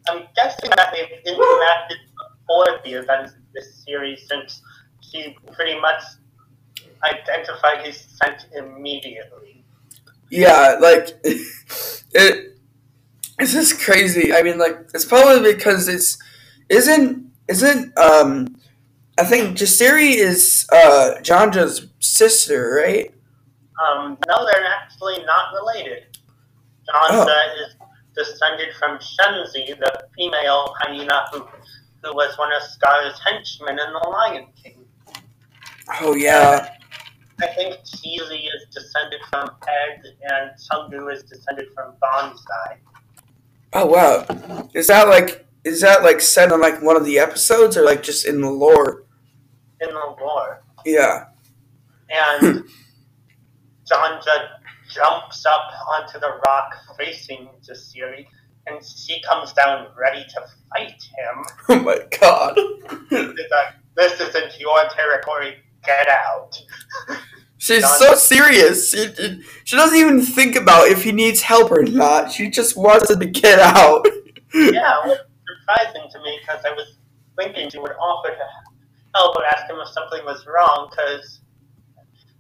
I'm guessing that they've interacted before the events of this series since she pretty much identified his scent immediately. yeah, like it. It's just crazy. I mean, like it's probably because it's isn't isn't um. I think Jasiri is uh Janja's sister, right? Um, no, they're actually not related. Janja is descended from Shenzi, the female hyena who, who was one of Scar's henchmen in The Lion King. Oh yeah. I think Cheesy is descended from Egg, and Chungu is descended from Banzai. Oh wow. Is that like is that like said on like one of the episodes or like just in the lore? in the lore. Yeah. And Janja jumps up onto the rock facing Jasiri, and she comes down ready to fight him. Oh my god. Like, this isn't your territory, get out. She's so serious. She, she doesn't even think about if he needs help or not. She just wants him to get out. Yeah, it was surprising to me because I was thinking she would offer to help or ask him if something was wrong because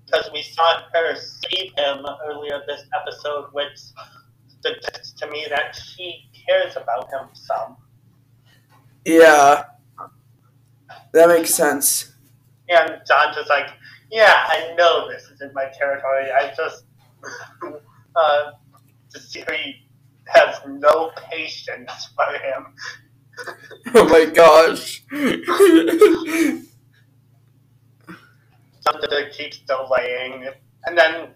because we saw her save him earlier this episode, which suggests to me that she cares about him some. Yeah. That makes sense. And John's just like, yeah, I know this isn't my territory. I just, uh, the series has no patience for him. Oh my gosh. Something keeps delaying. And then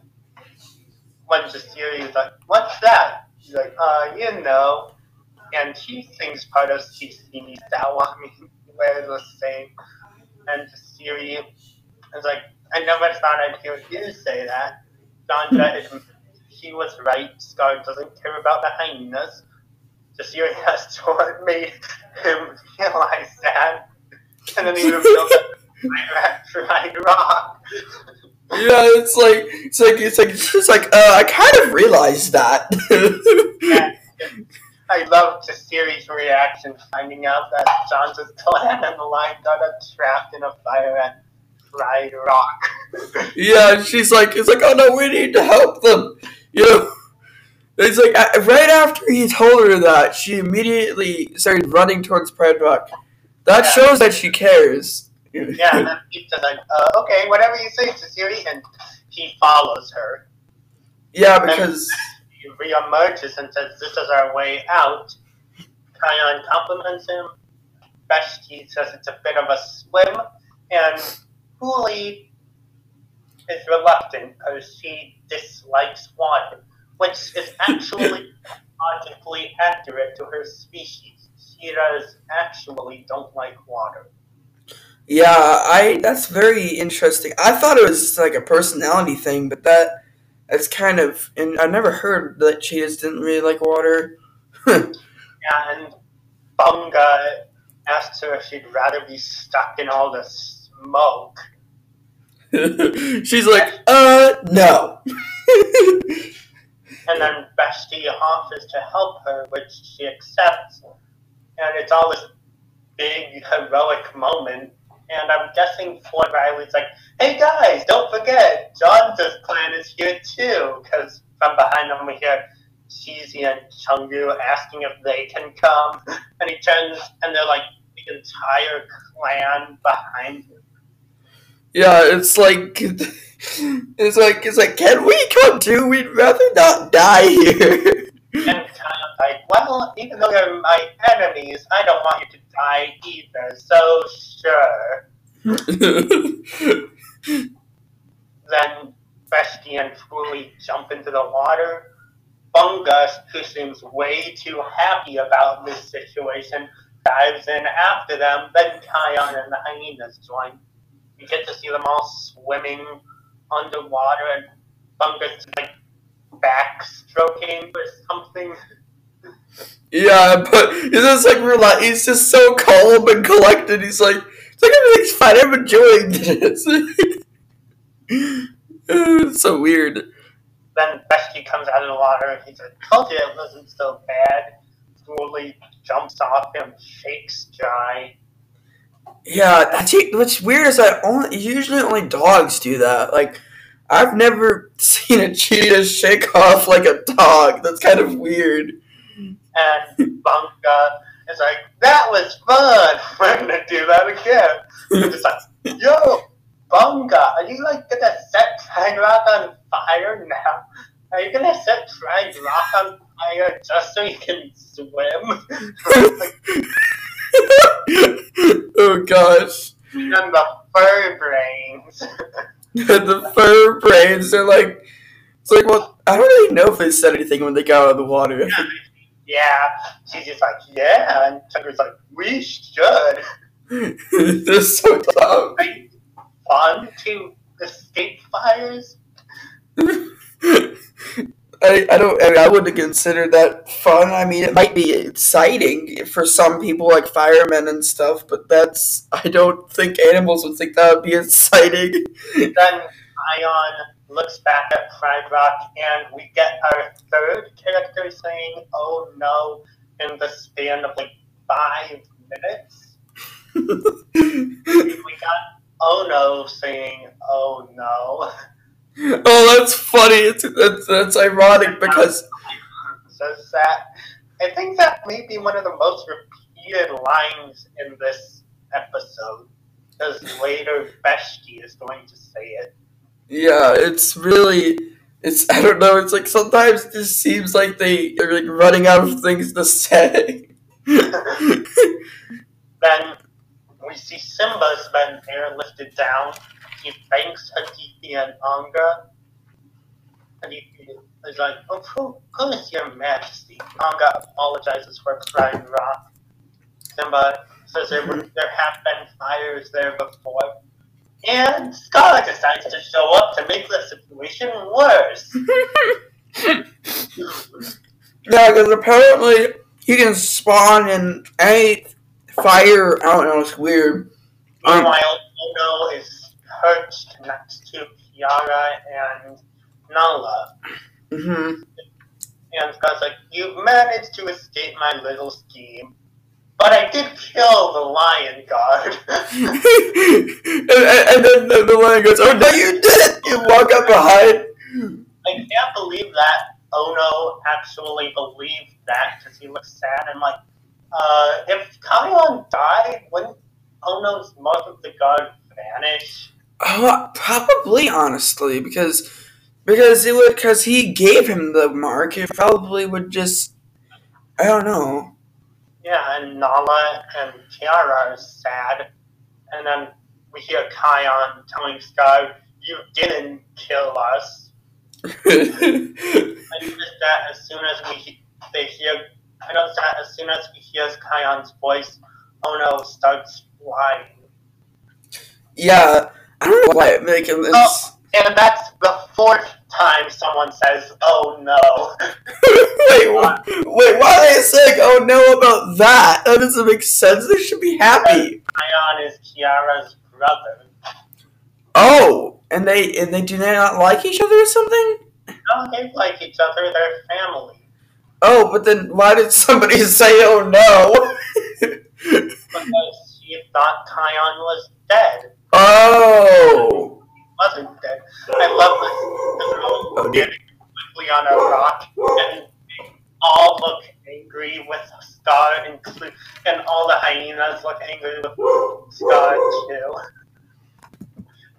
when the series is like, what's that? He's like, uh, you know. And he thinks part of CCD Sawa, I mean, we're the same. And the series is like, I never thought I'd hear you say that. Sandra, is- he was right. Scar doesn't care about the hyenas. The series has to made him realize that. And then he revealed that I tried rock. Yeah, it's like it's like it's like it's like uh, I kind of realized that. I loved the series reaction finding out that Johnson's clan and the line got trapped in a fire and Pride Rock. yeah, she's like it's like oh no, we need to help them. You know, it's like right after he told her that, she immediately started running towards Pride Rock. That Yeah. shows that she cares. Yeah, and then he's just like, uh, okay, whatever you say, Cecilia, and he follows her. yeah, because He reemerges and says, this is our way out. Kion compliments him. Beshte says it's a bit of a swim, and Fuli is reluctant because she dislikes water, which is actually logically accurate to her species. Shiras actually don't like water. Yeah, I that's very interesting. I thought it was like a personality thing, but that that's kind of and I never heard that cheetahs didn't really like water. Yeah, and Bunga asks her if she'd rather be stuck in all the smoke. She's like, uh, no. And then Beshte offers to help her, which she accepts. And it's all this big heroic moment. And I'm guessing Floyd Riley's like, hey guys, don't forget, Johnson's clan is here too. Because from behind them we hear Cheezi and Chungu asking if they can come. And he turns, and they're like the entire clan behind him. Yeah, it's like it's like it's like can we come too? We'd rather not die here. Of like, well, even though they're my enemies, I don't want you to die either. So sure. Then Beshte and Truly jump into the water. Bungus, who seems way too happy about this situation, dives in after them. Then Kion and the hyenas join. You get to see them all swimming underwater, and Bungus is like backstroking or something. Yeah, but he's just like rela- He's just so calm and collected. He's like, it's like everything's fine. I'm enjoying this. it's so weird. Then Beshte comes out of the water and he's like, told you it wasn't so bad. Truly jumps off him, shakes Jai. Yeah, that's. What's weird is that only usually only dogs do that. Like, I've never seen a cheetah shake off like a dog. That's kind of weird. And Bunga is like, that was fun. We're gonna do that again. Just like, yo, Bunga, are you like gonna set Pride Rock on fire now? Are you gonna set Pride Rock on fire just so you can swim? oh gosh. and the fur brains. the fur brains are like, it's like, well, I don't really know if they said anything when they got out of the water. Yeah, she's just like, yeah, and Tucker's like, we should. They're so dumb. Fun to escape fires. I, I don't I, mean, I wouldn't consider that fun. I mean, it might be exciting for some people, like firemen and stuff, but that's I don't think animals would think that would be exciting. Then Kion looks back at Pride Rock, and we get our third character saying, "Oh no," in the span of like five minutes. We got Oh no saying, "Oh no." oh, that's funny. It's, that's that's ironic because says that. I think that may be one of the most repeated lines in this episode. Because later Beshte is going to say it. yeah, it's really it's I don't know. It's like sometimes it just seems like they are like running out of things to say. Then we see Simba's been airlifted down. He thanks Hadithi and Anga. Hadithi is like, oh, who, who is your majesty? Anga apologizes for Pride Rock. Simba says there, were, there have been fires there before. And Scar decides to show up to make the situation worse. Yeah, because apparently he can spawn in any fire. I don't know. It's weird. Um, Meanwhile, Ono is perched next to Kiara and Nala. hmm And Scar's like, You've managed to escape my little scheme. But I did kill the lion guard. and, and, then the, the lion goes, "Oh no, you did it!" You walk up behind. I can't believe that Ono actually believed that because he looks sad. and like, uh, if Kion died, wouldn't Ono's most of the guard vanish? Oh, probably, honestly, because because it would because he gave him the mark. It probably would just. I don't know. Yeah, and Nala and Kiara are sad. And then we hear Kion telling Scar, You didn't kill us. I noticed that as soon as we they hear, I noticed that as soon as we hear Kion's voice, Ono starts flying. yeah, I don't know why. Like, it's, Oh. And that's the fourth time someone says, "Oh no." wait, wait, why are they saying, "Oh no" about that? That doesn't make sense. They should be happy. Kion is Kiara's brother. Oh, and they and they do they not like each other or something? No, they like each other. They're family. Oh, but then why did somebody say, "Oh no"? Because she thought Kion was dead. Oh. wasn't dead. I love this. This Oh, dear. quickly on a rock, and they all look angry with Scar, inclu- and all the hyenas look angry with Scar too.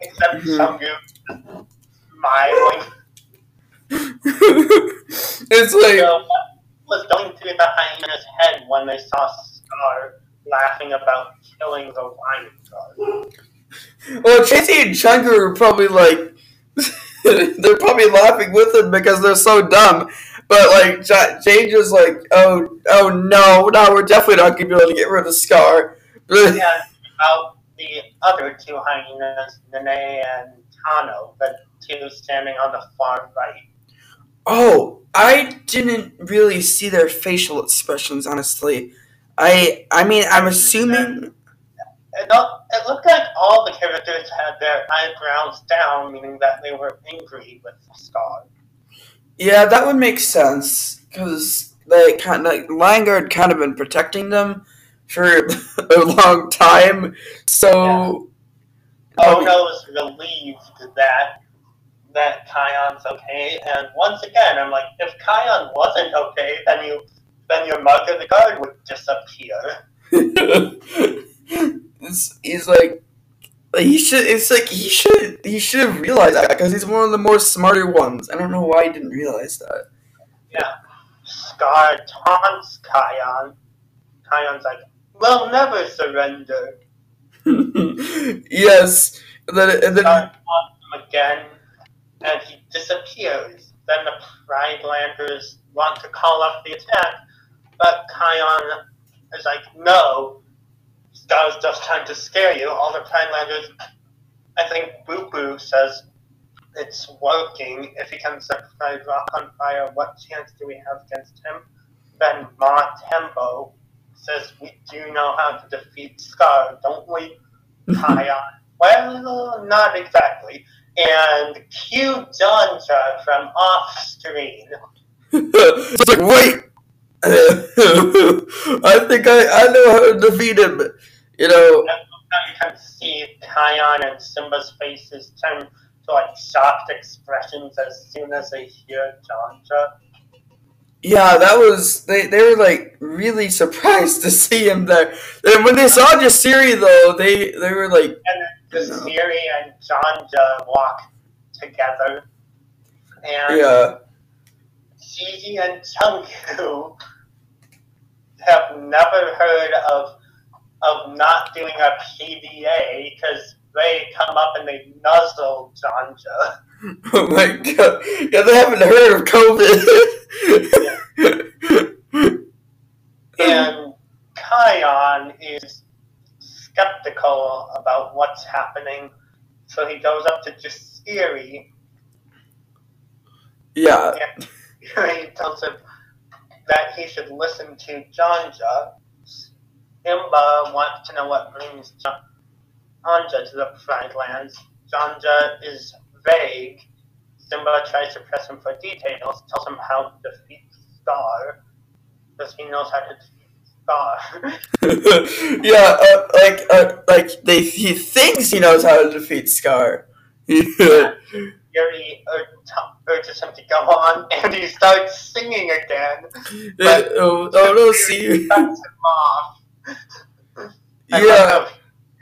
except Mhm. Chungu smiling. it's like So what was going through the hyena's head when they saw Scar laughing about killing the lion guard? Well, Tracy and Chunker are probably like, they're probably laughing with him because they're so dumb. But like, Ja- Jane just like, oh, oh no, no, we're definitely not gonna be able to get rid of the Scar. And about the other two hyenas, Nene and Tano, the two standing on the far right. oh, I didn't really see their facial expressions, honestly. I, I mean, I'm assuming. It, look, it looked like all the characters had their eyebrows down, meaning that they were angry with Scar. Yeah, that would make sense because they kind of like kind of been protecting them for a long time. So, Ono was relieved that that Kion's okay, and once again, I'm like, if Kion wasn't okay, then you then your mug of the guard would disappear. it's, he's like, he should. It's like he should. He should have realized that because he's one of the more smarter ones. I don't know why he didn't realize that. Yeah, Scar taunts Kion. Kion's like, we'll never surrender. yes, and then and then Scar taunts him again, and he disappears. Then the Pride Landers want to call off the attack, but Kion is like, no, Scar's just trying to scare you. All the Pride Landers, I think Boo Boo says it's working. If he can set Rock on fire, what chance do we have against him? Then Ma Tembo says we do know how to defeat Scar, don't we? Kion. Well, not exactly. And cue Janja from off screen. it's like wait. I think I, I know how to defeat him. You know, you can see Kion and Simba's faces turn to like shocked expressions as soon as they hear Janja. Yeah, that was they. They were like really surprised to see him there. And when they saw Jasiri though, they they were like, The No. Siri and Janja walk together. And yeah, Gigi and Chungu have never heard of of not doing a PDA because they come up and they nuzzle Janja. oh my god, yeah, they haven't heard of COVID. And Kion is skeptical about what's happening, so he goes up to Jasiri yeah, And he tells him that he should listen to Janja. Simba wants to know what brings Ja- Janja to the Pride Lands. Janja is vague. Simba tries to press him for details, tells him how to defeat Scar, because he knows how to defeat Scar. yeah, uh, like uh, like they he thinks he knows how to defeat Scar. Yeah. Yuri urges him to go on, and he starts singing again. oh, oh no, see, Cuts him off. I yeah. how,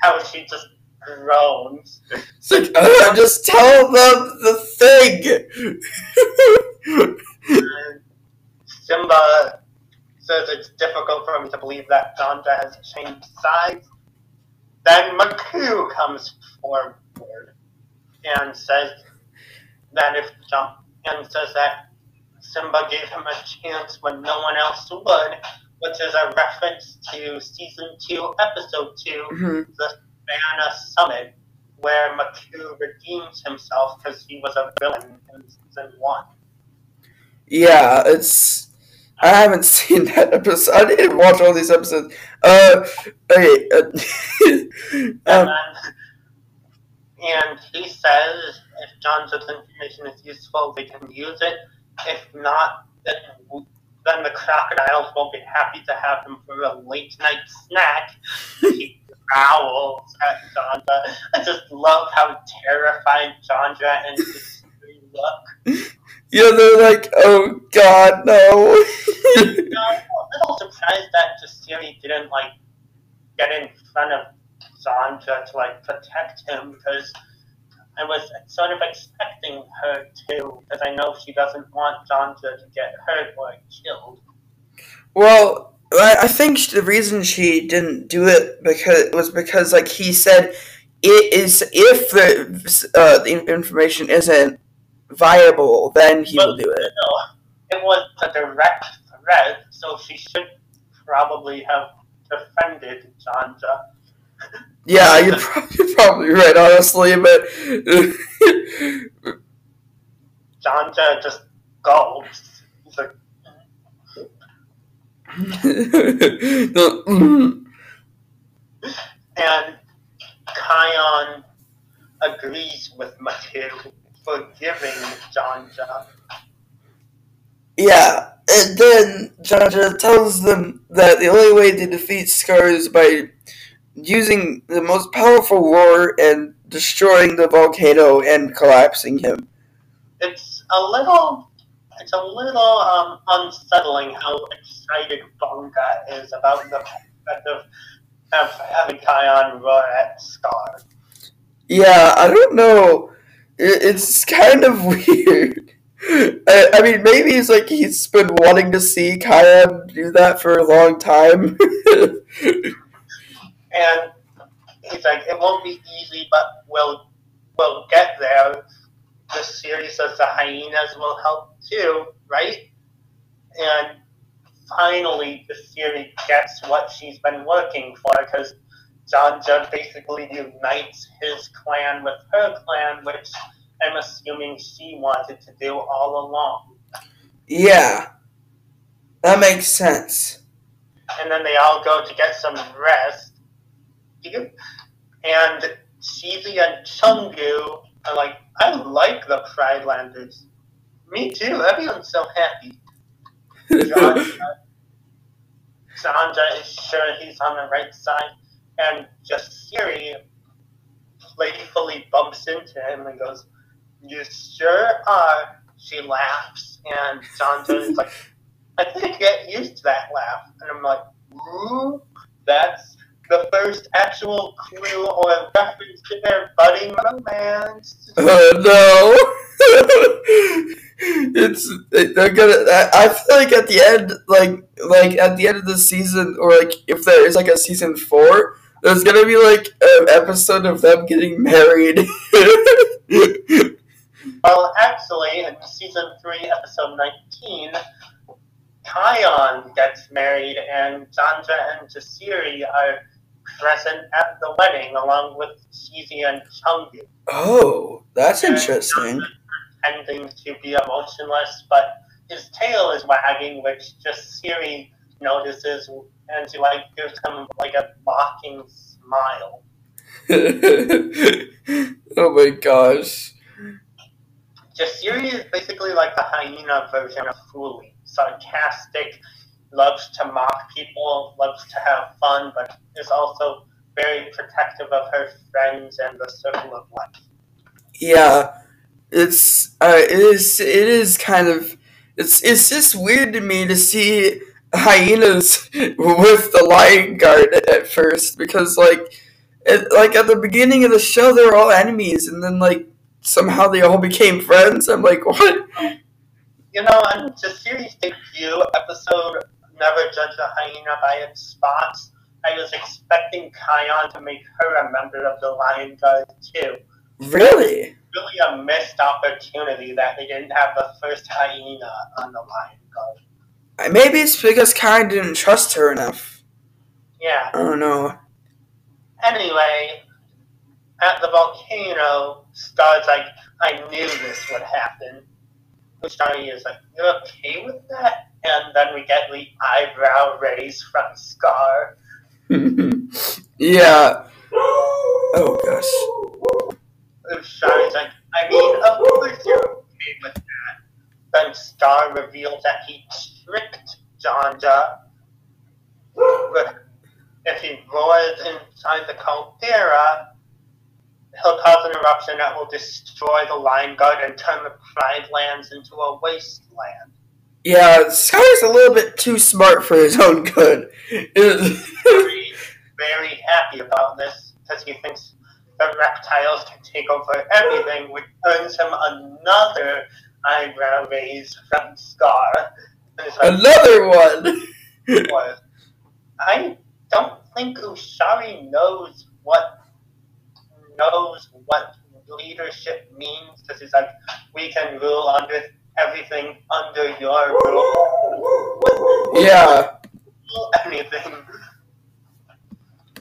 how she just groans. It's like, uh, just tell them the thing. Simba says it's difficult for him to believe that Janja has changed sides. Then Makuu comes forward and says that if and says that Simba gave him a chance when no one else would, which is a reference to season two, episode two, Mhm. Savannah Summit, where Makuu redeems himself because he was a villain in season one. Yeah, it's. I haven't seen that episode. I didn't watch all these episodes. Uh, okay. Uh, um, and he says if John's information is useful, they can use it. If not, then, then the crocodiles won't be happy to have him for a late night snack. he growls at Janja. I just love how terrified Janja and his look. yeah, they're like, oh god, no. I'm a little surprised that Jasiri didn't like get in front of Janja to like protect him because I was sort of expecting her to, because I know she doesn't want Janja to get hurt or killed. Well, I I think the reason she didn't do it because was because like he said, it is if the uh, the information isn't viable, then he will do it. So it was a direct threat, so she should probably have defended Janja. Yeah, you're, pro- you're probably right, honestly, but Janja just gulps. He's like, The- mm-hmm. and Kion agrees with Matthew for giving Janja. yeah, and then Jaja tells them that the only way to defeat Scar is by using the most powerful roar and destroying the volcano and collapsing him. It's a little, it's a little um, unsettling how excited Bunga is about the prospect of, of having Kion roar at Scar. Yeah, I don't know. It's kind of weird. I, I mean, maybe it's like he's been wanting to see Kion do that for a long time. And he's like, it won't be easy, but we'll we'll get there. Jasiri of the hyenas will help too, right? And finally, Jasiri gets what she's been working for because Janja basically unites his clan with her clan, which I'm assuming she wanted to do all along. yeah, that makes sense. and then they all go to get some rest. And Cheezi and Chungu are like, I like the Pridelanders. Me too, everyone's so happy. Janja, Janja is sure he's on the right side, and Jasiri playfully bumps into him and goes, You sure are. She laughs, and Janja is like, I think get used to that laugh. And I'm like, ooh, that's the first actual clue or reference to their budding romance. Uh, no. it's they're gonna. I I feel like at the end, like like at the end of the season, or like if there is like a season four, there's gonna be like an episode of them getting married. Well, actually, in season 3, episode 19, Kion gets married, and Janja and Jasiri are present at the wedding along with Cheezi and Chungu. oh, that's interesting. pretending to be emotionless, but his tail is wagging, which Jasiri notices, and she like gives him like a mocking smile. oh my gosh. Jasiri is basically like the hyena version of Fuli, sarcastic, loves to mock people, loves to have fun, but is also very protective of her friends and the circle of life. Yeah, it's uh, it is it is kind of it's it's just weird to me to see hyenas with the lion guard at first because like it, like at the beginning of the show they were all enemies and then like somehow they all became friends. I'm like what? You know, on the series debut episode, Never Judge a Hyena by Its Spots, I was expecting Kion to make her a member of the Lion Guard too. Really? Really a missed opportunity that they didn't have the first hyena on the Lion Guard. Uh, maybe it's because Karen didn't trust her enough. Yeah. I don't know. Anyway, at the volcano, Scar's like, I knew this would happen. Ushari is like, you okay with that? And then we get the eyebrow raise from Scar. yeah. Oh gosh. Ushari's like, I mean, of course you're okay with that. Then Scar reveals that he tricked. But if he roars inside the caldera, he'll cause an eruption that will destroy the Lion Guard and turn the Pride Lands into a wasteland. Yeah, Sky's a little bit too smart for his own good. very, very happy about this because he thinks the reptiles can take over everything, which earns him another eyebrow raise from Scar. Like, Another one. I don't think Ushari knows what knows what leadership means because he's like, we can rule under everything under your rule. yeah. Anything.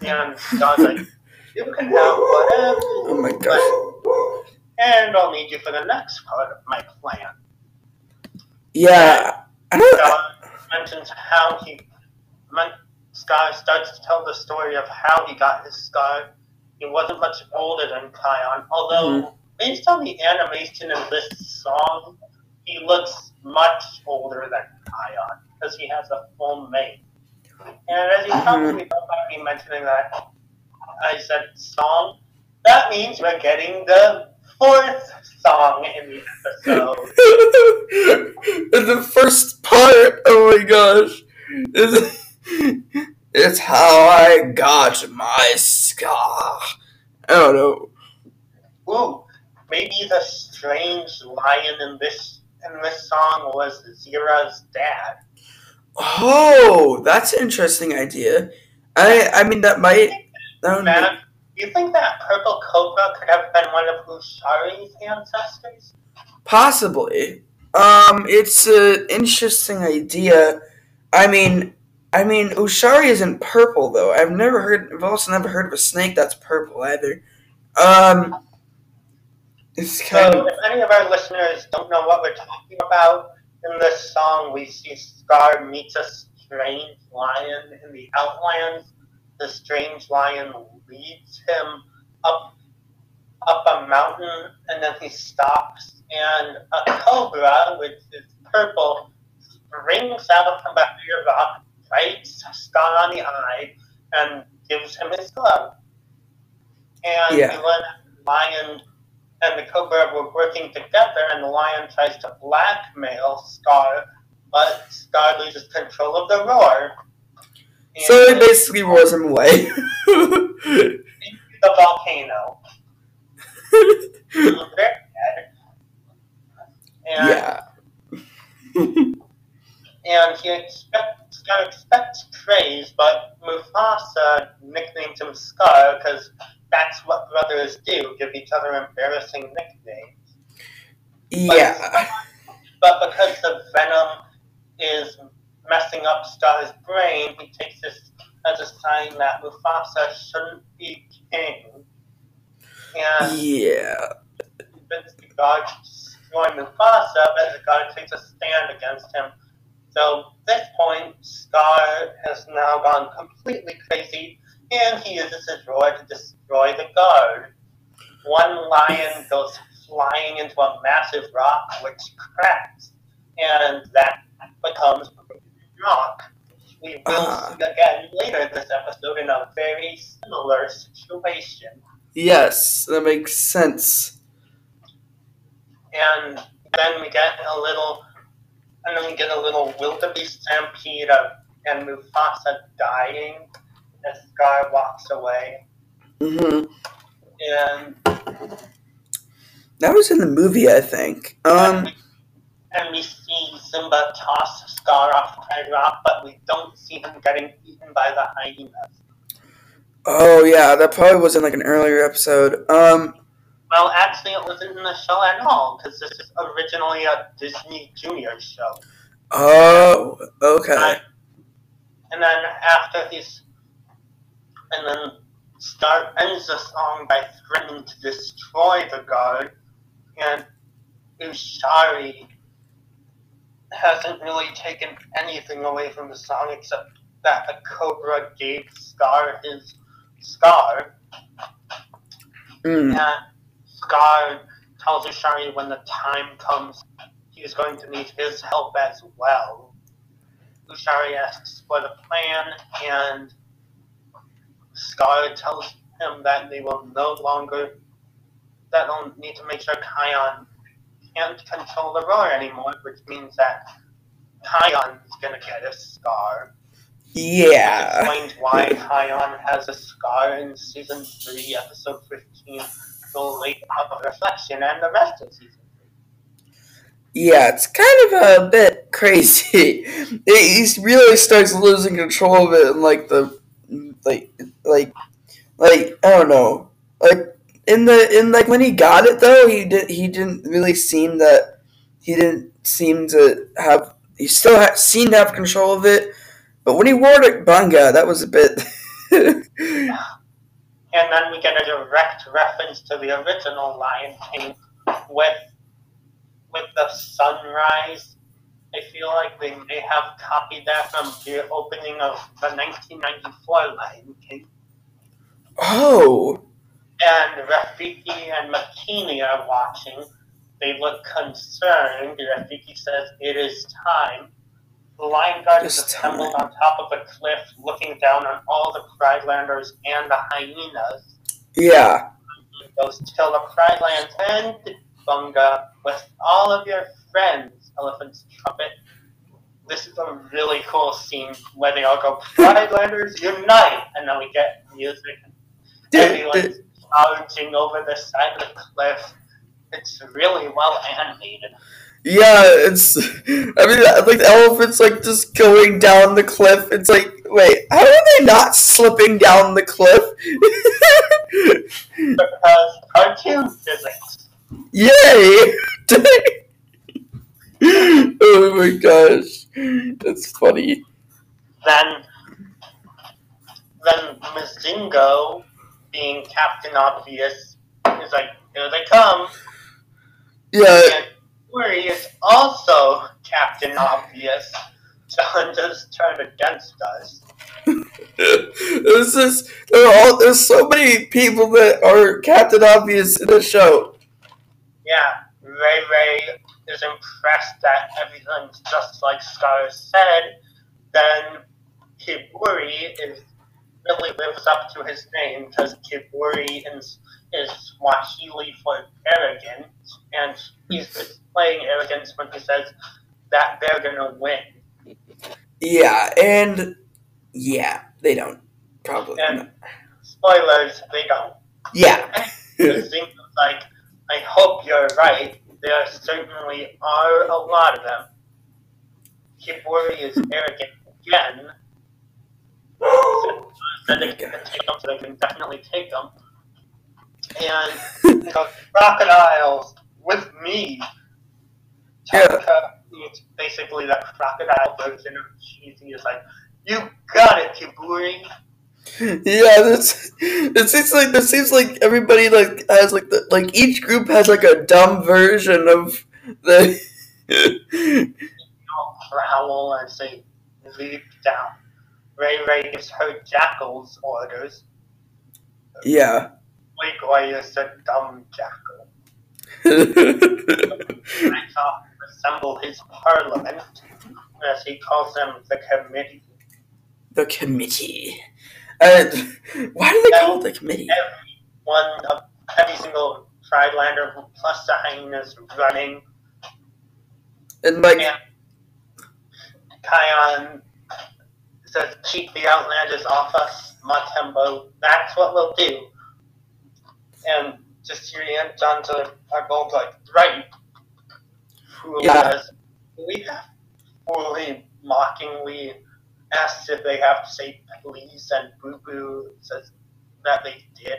And God's like, you can have whatever. Oh my gosh. And I'll need you for the next part of my plan. Yeah. God mentions how he Scar starts to tell the story of how he got his scar. He wasn't much older than Kion, although mm-hmm. based on the animation in this song, he looks much older than Kion because he has a full mane. And as you probably know by me mentioning that, I said song. That means we're getting the fourth song in the episode. In the first part, oh my gosh. It's, it's how I got my scar. I don't know. Ooh, maybe the strange lion in this in this song was Zira's dad. Oh, that's an interesting idea. I I mean that might that would Man, make- do you think that purple cobra could have been one of Ushari's ancestors? possibly. Um, it's an interesting idea. I mean, I mean, Ushari isn't purple though. I've never heard. I've also never heard of a snake that's purple either. Um, it's kind So, of if any of our listeners don't know what we're talking about, in this song we see Scar meets a strange lion in the Outlands. The strange lion leads him up up a mountain, and then he stops, and a cobra, which is purple, springs out from behind a rock, bites Scar on the eye, and gives him his glove. And Yeah. the lion and the cobra were working together, and the lion tries to blackmail Scar, but Scar loses control of the roar. so it basically roars him away. into the volcano. And, yeah. and he expects, Scar expects praise, but Mufasa nicknames him Scar because that's what brothers do, give each other embarrassing nicknames. Yeah. But because the venom is messing up Scar's brain, he takes this as a sign that Mufasa shouldn't be king. And Yeah. convince the god to destroy Mufasa, but the god takes a stand against him. So at this point, Scar has now gone completely crazy, and he uses his roar to destroy the guard. One lion goes flying into a massive rock, which cracks, and that becomes a rock. We will Ah. see again later this episode in a very similar situation. Yes, that makes sense. and then we get a little, and then we get a little wildebeest stampede of and Mufasa dying as Scar walks away, hmm and That was in the movie, I think. Um. and we see Simba toss Scar off Pride Rock, but we don't see him getting eaten by the hyenas. Oh yeah, that probably was in like an earlier episode. Um. Well, actually, it wasn't in the show at all because this is originally a Disney Junior show. Oh. Okay. Right. And then after he's, and then Scar ends the song by threatening to destroy the guard, and Ushari hasn't really taken anything away from the song except that the Cobra gave Scar his scar, Mm. and Scar tells Ushari when the time comes, he is going to need his help as well. Ushari asks for the plan, and Scar tells him that they will no longer, that they'll need to make sure Kion can't control the roar anymore, which means that Kion is going to get a scar. Yeah. Explains why Kion has a scar in season 3, episode 15, The Lake of Reflection, and the rest of season 3. Yeah, it's kind of a bit crazy. He really starts losing control of it, and like the, like, like, like I don't know, like in the in like when he got it though, he did he didn't really seem that he didn't seem to have he still ha- seemed to have control of it, but when he wore it Bunga, that was a bit. And then we get a direct reference to the original Lion King with with the sunrise. I feel like they may have copied that from the opening of the 1994 Lion King. Oh, And Rafiki and Makini are watching. They look concerned. Rafiki says, It is time. The Lion Guard is assembled on top of a cliff, looking down on all the Pridelanders and the hyenas. yeah, It goes till the Pride Lands and Bunga with all of your friends, Elephant's Trumpet. This is a really cool scene where they all go, Pridelanders unite! And then we get music. Everyone's charging over the side of the cliff. It's really well animated. Yeah, it's. I mean, like the elephants, like just going down the cliff. It's like, wait, how are they not slipping down the cliff? Because cartoon physics. Yay! oh my gosh, that's funny. Then, then Mzingo, being Captain Obvious, is like, here they come. Yeah, And is also Captain Obvious. John just turned against us. there's just there are all there's so many people that are Captain Obvious in the show. Yeah, Ray Ray is impressed that everything's just like Scar said. Then Kiburi is really lives up to his name because Kiburi is, is Swahili for arrogant, and he's hmm. displaying arrogance when he says that they're gonna win. Yeah, and yeah, they don't probably. And spoilers, they don't. Yeah. Mzingo's like, I hope you're right. There certainly are a lot of them. Kiburi is arrogant again. They oh can take them, so they can definitely take them. And goes, crocodiles with me. Yeah. It's basically that crocodile version of Cheezi. Is like, you got it, Kiburi. Yeah, this it seems like it seems like everybody like has like the like each group has like a dumb version of the you know, growl and say, leap down. Ray Ray gives her jackal's orders. yeah. Goy is a dumb jackal. Knights off assemble his parliament, as he calls them the committee. the committee. And why do they call it the committee? Every one of every single Pridelander plus the hyenas running. And like Yeah. Kion says, keep the Outlanders off us, Matembo. That's what we'll do. And just hearing it, John to are both like, right. Who Yeah. says, we have Fuli mockingly asked if they have to say please, and Boo Boo says that they did.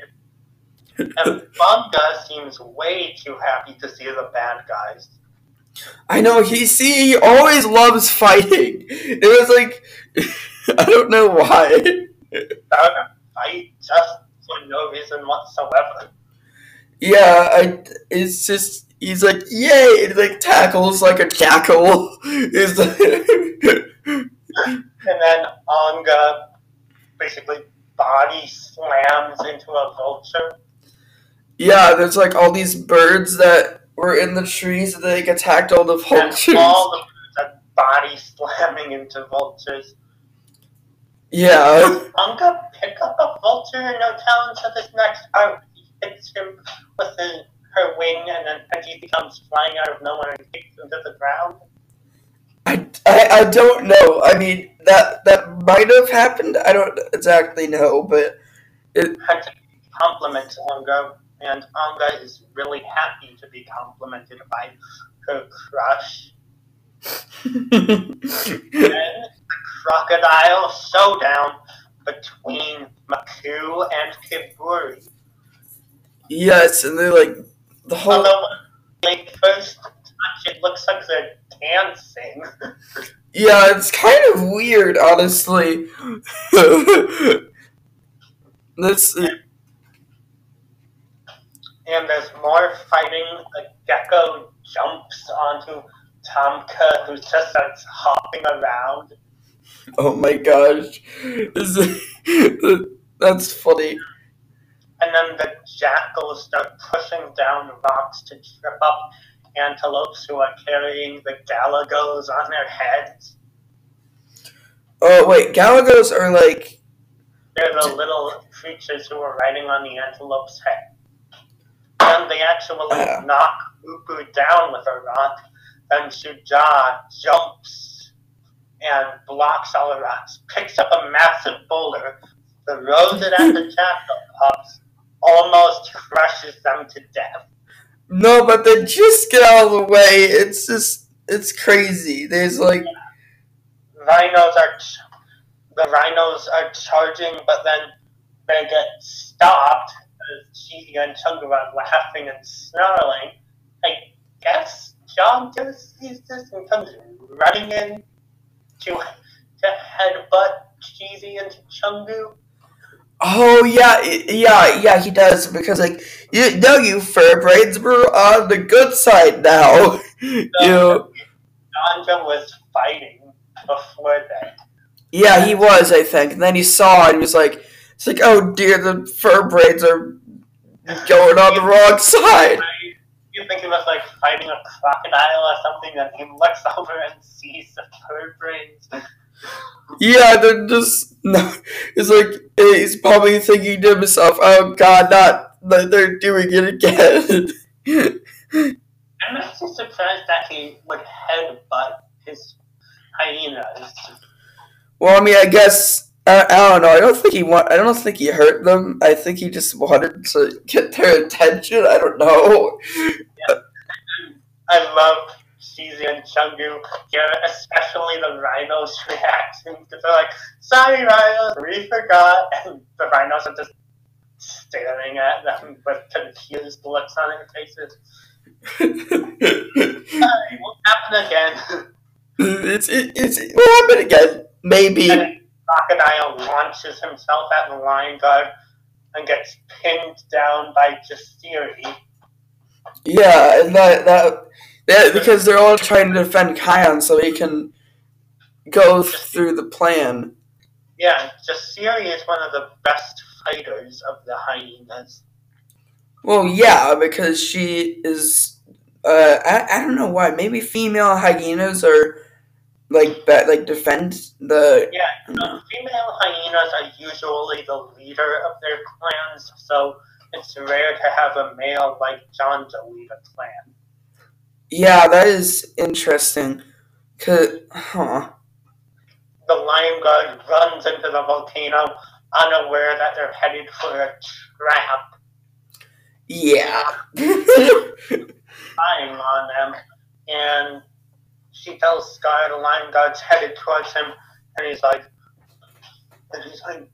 And Bunga seems way too happy to see the bad guys. I know he see he always loves fighting. It was like I don't know why. I just for no reason whatsoever. Yeah, I it's just he's like yay, and like tackles like a jackal. Is And then Anga basically body slams into a vulture. yeah, there's like all these birds that were in the trees that like attacked all the And vultures. all the birds are body slamming into vultures. Yeah, Anga pick up a vulture and no talent to this next arc. He hits him with his, her wing and then Peggy comes flying out of nowhere and kicks him to the ground. I, I, I don't know. I mean, that that might have happened. I don't exactly know, but Had to compliment Onga, and Onga is really happy to be complimented by her crush. crocodile showdown between Makuu and Kiburi. yes, and they're like the whole. Although they first touch, it looks like they're dancing. Yeah, it's kind of weird, honestly. this. And there's more fighting. A gecko jumps onto Tamka, who just starts hopping around. Oh my gosh, that's funny. And then the jackals start pushing down rocks to trip up antelopes who are carrying the galagos on their heads. Oh wait, Galagos are like. They're the little creatures who are riding on the antelope's head. And they actually Ah. knock Uku down with a rock. Then Shujaa jumps and blocks all the rocks, picks up a massive boulder, throws it at the pups, almost crushes them to death. No, but they just get out of the way. It's just. It's crazy. There's like. Rhinos are ch- the rhinos are charging, but then they get stopped. Cheezi and Chungu laughing and snarling. I guess John just sees this and comes running in to to headbutt Cheezi and Chungu. Oh yeah, yeah, yeah. He does because like you know you fur braids were on the good side now. you. Janja was fighting before that. Yeah, he was, I think. And then he saw it and he was like, it's like, oh dear, the fur braids are going on the wrong side. You think he was like fighting a crocodile or something, and he looks over and sees the braids. Yeah, they're just, no. It's like, he's probably thinking to himself, oh god, not, that they're doing it again. I'm actually surprised that he would headbutt his hyenas. well, I mean, I guess, I, I don't know. I don't think he want, I don't think he hurt them. I think he just wanted to get their attention. I don't know. I love Cheezi and Chungu here, especially the rhinos' reactions because they're like, "Sorry, rhinos, we forgot," and the rhinos are just staring at them with confused looks on their faces. Sorry, won't happen again. it's, it, it's, it will happen again. Maybe. And Crocodile launches himself at the lion guard and gets pinned down by Jasiri. Yeah, and that that yeah, because they're all trying to defend Kion so he can go through the plan. Yeah, Jasiri is one of the best fighters of the hyenas. Well, yeah, because she is. Uh, I, I don't know why. Maybe female hyenas are like that, like defend the. Yeah, female hyenas are usually the leader of their clans, so it's rare to have a male like John to lead a clan. Yeah, that is interesting. Cause, huh? The lion guard runs into the volcano, unaware that they're headed for a trap, Yeah. spying on them, and she tells Scar the lion guard's headed towards him, and he's like, and he's like,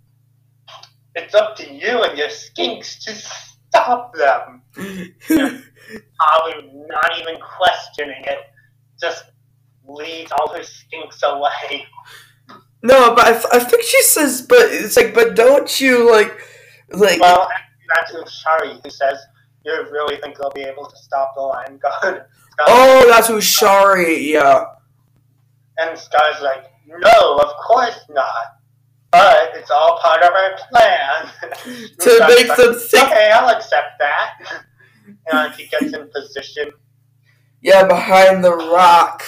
it's up to you and your skinks to stop them. Probably not even questioning it, just leads all her skinks away. no, but I, I think she says, but it's like, but don't you like, like. Well, that's Ushari who says, you really think they'll be able to stop the lion guard? oh, that's Ushari. Yeah. And Scar's like, no, of course not. But it's all part of our plan. To make like, them think. Okay, I'll accept that. And he gets in position. Yeah, behind the rock.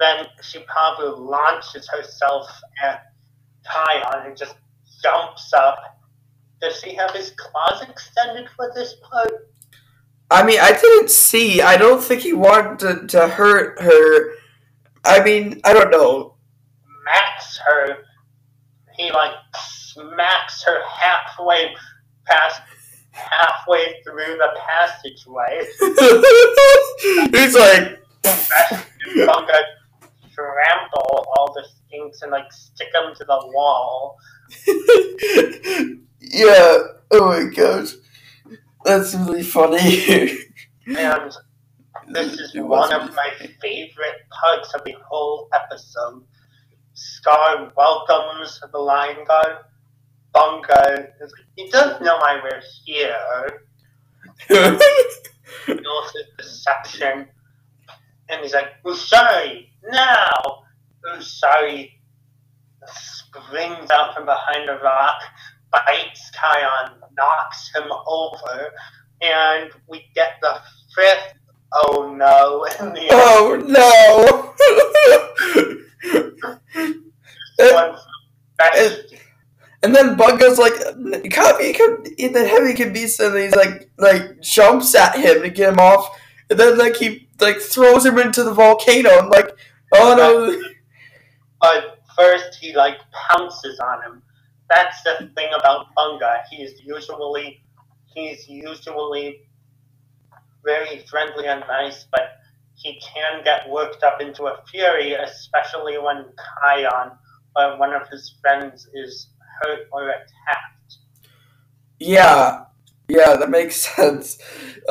Then she probably launches herself at Kion and just jumps up. Does he have his claws extended for this part? I mean, I didn't see. I don't think he wanted to, to hurt her I mean, I don't know. smacks her. He like smacks her halfway past, halfway through the passageway. He's like, Bunga trample all the skinks and like stick them to the wall. yeah. Oh my gosh, that's really funny. And this is one of my favorite parts of the whole episode. Scar welcomes the Lion Guard. Bunga is like, he doesn't know why we're here. His deception. And he's like, Ushari, now! Ushari springs out from behind a rock, bites Kion, knocks him over, and we get the fifth oh no in the oh no! And then Bunga's like, copy, and then Heavy can beast, and he's like, like jumps at him to get him off, and then like he like throws him into the volcano. I'm like, oh no! but first he like pounces on him. That's the thing about Bunga. He's usually he's usually very friendly and nice, but he can get worked up into a fury, especially when Kion or one of his friends is hurt or attacked. Yeah, yeah, that makes sense.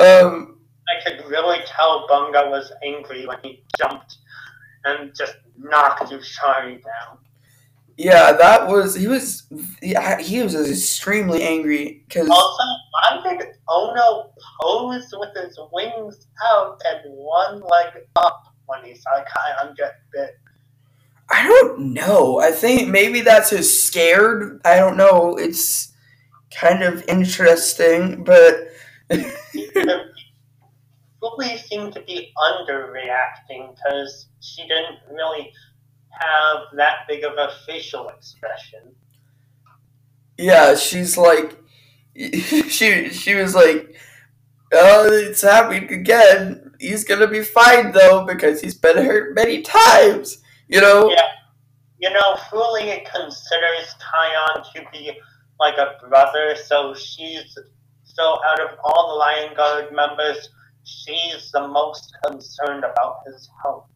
Um, I could really tell Bunga was angry when he jumped and just knocked Ushari down. Yeah, that was he was yeah, he was extremely angry because Also, why did Ono pose with his wings out and one leg up when he saw Kion get bit? I don't know. I think maybe that's his scared. I don't know. It's kind of interesting, but He really seemed to be underreacting because she didn't really have that big of a facial expression. yeah, she's like she she was like, "Oh, it's happening again. He's gonna be fine though because he's been hurt many times." You know? Yeah. You know, Fuli considers Kion to be like a brother, so she's so out of all the Lion Guard members, she's the most concerned about his health.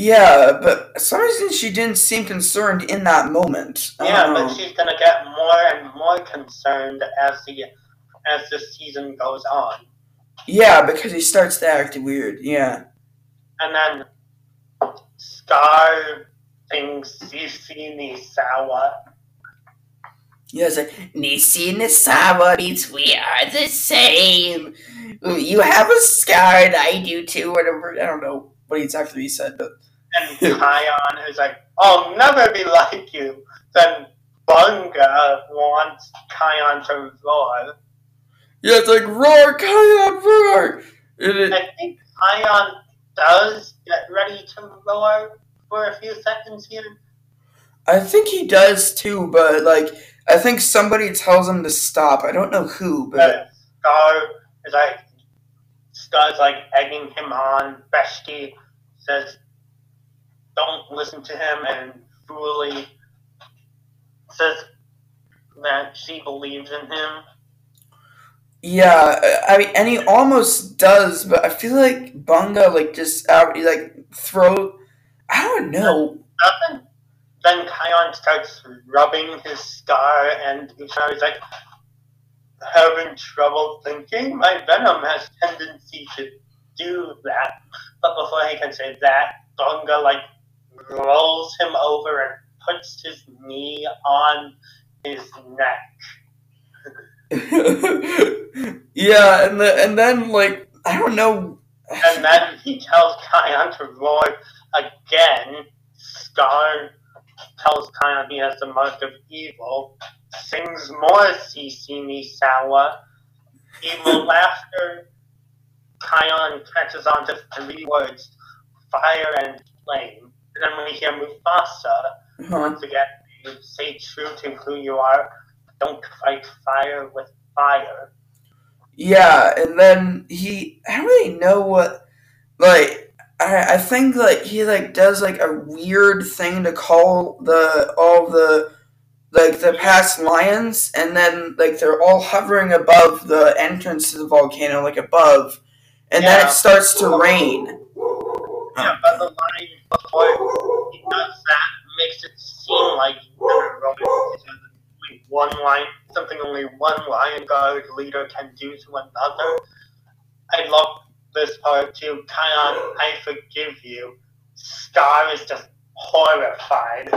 Yeah, but for some reason she didn't seem concerned in that moment. Yeah, but um, she's gonna get more and more concerned as the as the season goes on. yeah, because he starts to act weird. Yeah. And then Scar thinks Sisi Nisawa. Yeah, it's like Nisi Nisawa means we are the same. You have a scar and I do too, whatever. I don't know what exactly he said, but And Kion is like, I'll never be like you. Then Bunga wants Kion to roar. yeah, it's like roar, Kion, roar. And it, I think Kion does get ready to roar for a few seconds here. I think he does too, but like I think somebody tells him to stop. I don't know who, but But Scar is like Scar's like egging him on. Beshte says don't listen to him and Fuli says that she believes in him. yeah, I mean, and he almost does, but I feel like Bunga like just out, he like throw. I don't know. Nothing. Then Kion starts rubbing his scar and Ushari's like having trouble thinking. My venom has tendency to do that. But before he can say that, Bunga like rolls him over and puts his knee on his neck. yeah, and the, and then like I don't know. And then he tells Kion to roar again. Scar tells Kion he has the mark of evil. Sings more Sisi Misawa. Evil laughter. Kion catches on to three words fire and flame. Then we hear Mufasa Huh. once again you say true to who you are. Don't fight fire with fire. Yeah, and then he I don't really know what like I I think like he like does like a weird thing to call the all the like the past lions, and then like they're all hovering above the entrance to the volcano, like above, and then it starts to rain. Yeah, but the line before he does that makes it seem like it's only one line, something only one lion guard leader can do to another. I love this part too. Kion, I forgive you. Scar is just horrified.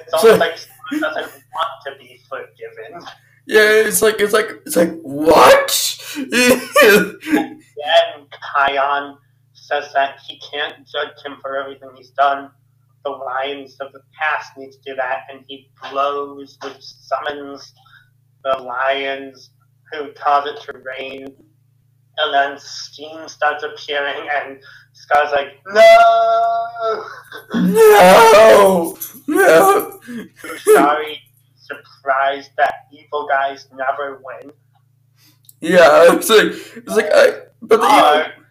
It's almost like Scar doesn't want to be forgiven. Yeah, it's like it's like it's like what? Then Kion says that he can't judge him for everything he's done. The lions of the past need to do that, and he blows, which summons the lions who cause it to rain. And then steam starts appearing, and Scar's like, No! no, no. Sorry, surprised that evil guys never win. Yeah, it's like it's like I, but the Or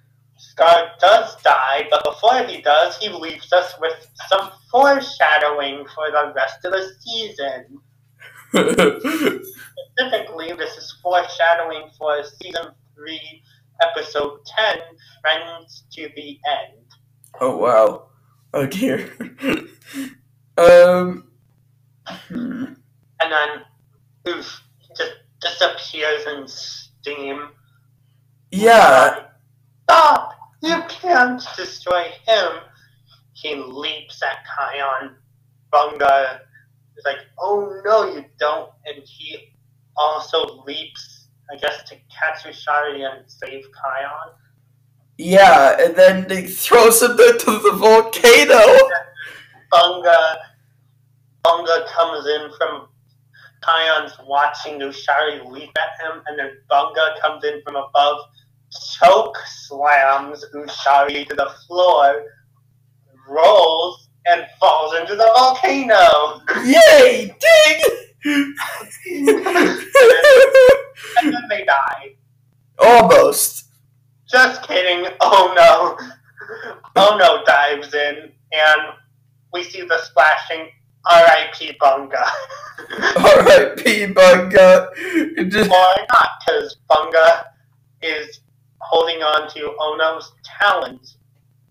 Scar does die, but before he does, he leaves us with some foreshadowing for the rest of the season. Specifically, this is foreshadowing for season 3, episode 10, Friends to the End. oh wow, oh dear. um. hmm. And then, oof, just disappears in steam. Yeah, Stop! You can't destroy him! He leaps at Kion. Bunga is like, oh no, you don't. And he also leaps, I guess, to catch Ushari and save Kion. yeah, and then they throws him into the volcano. Bunga, Bunga comes in from Kion's watching Ushari leap at him, and then Bunga comes in from above, choke slams Ushari to the floor, rolls, and falls into the volcano. Yay! Ding! and then they die. Almost. Just kidding. Oh no. Oh no dives in, and we see the splashing R.I.P. Bunga. R.I.P. Bunga. Just- Why not? Because Bunga is holding on to Ono's talent.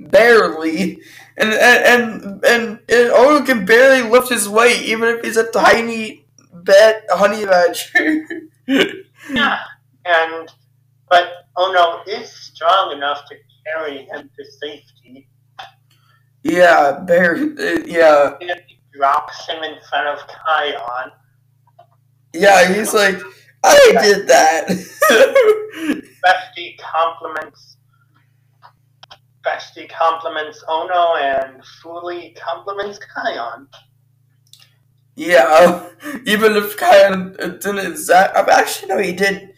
barely, and and and and, and Ono can barely lift his weight, even if he's a tiny bed honey badger. Yeah. And but Ono is strong enough to carry him to safety. yeah, barely. uh, yeah, he drops him in front of Kion. yeah. He's like, I did that. Beshte compliments Beshte compliments Ono and Fuli compliments Kion. yeah, even if Kion didn't exact. uh, Actually, no, he did.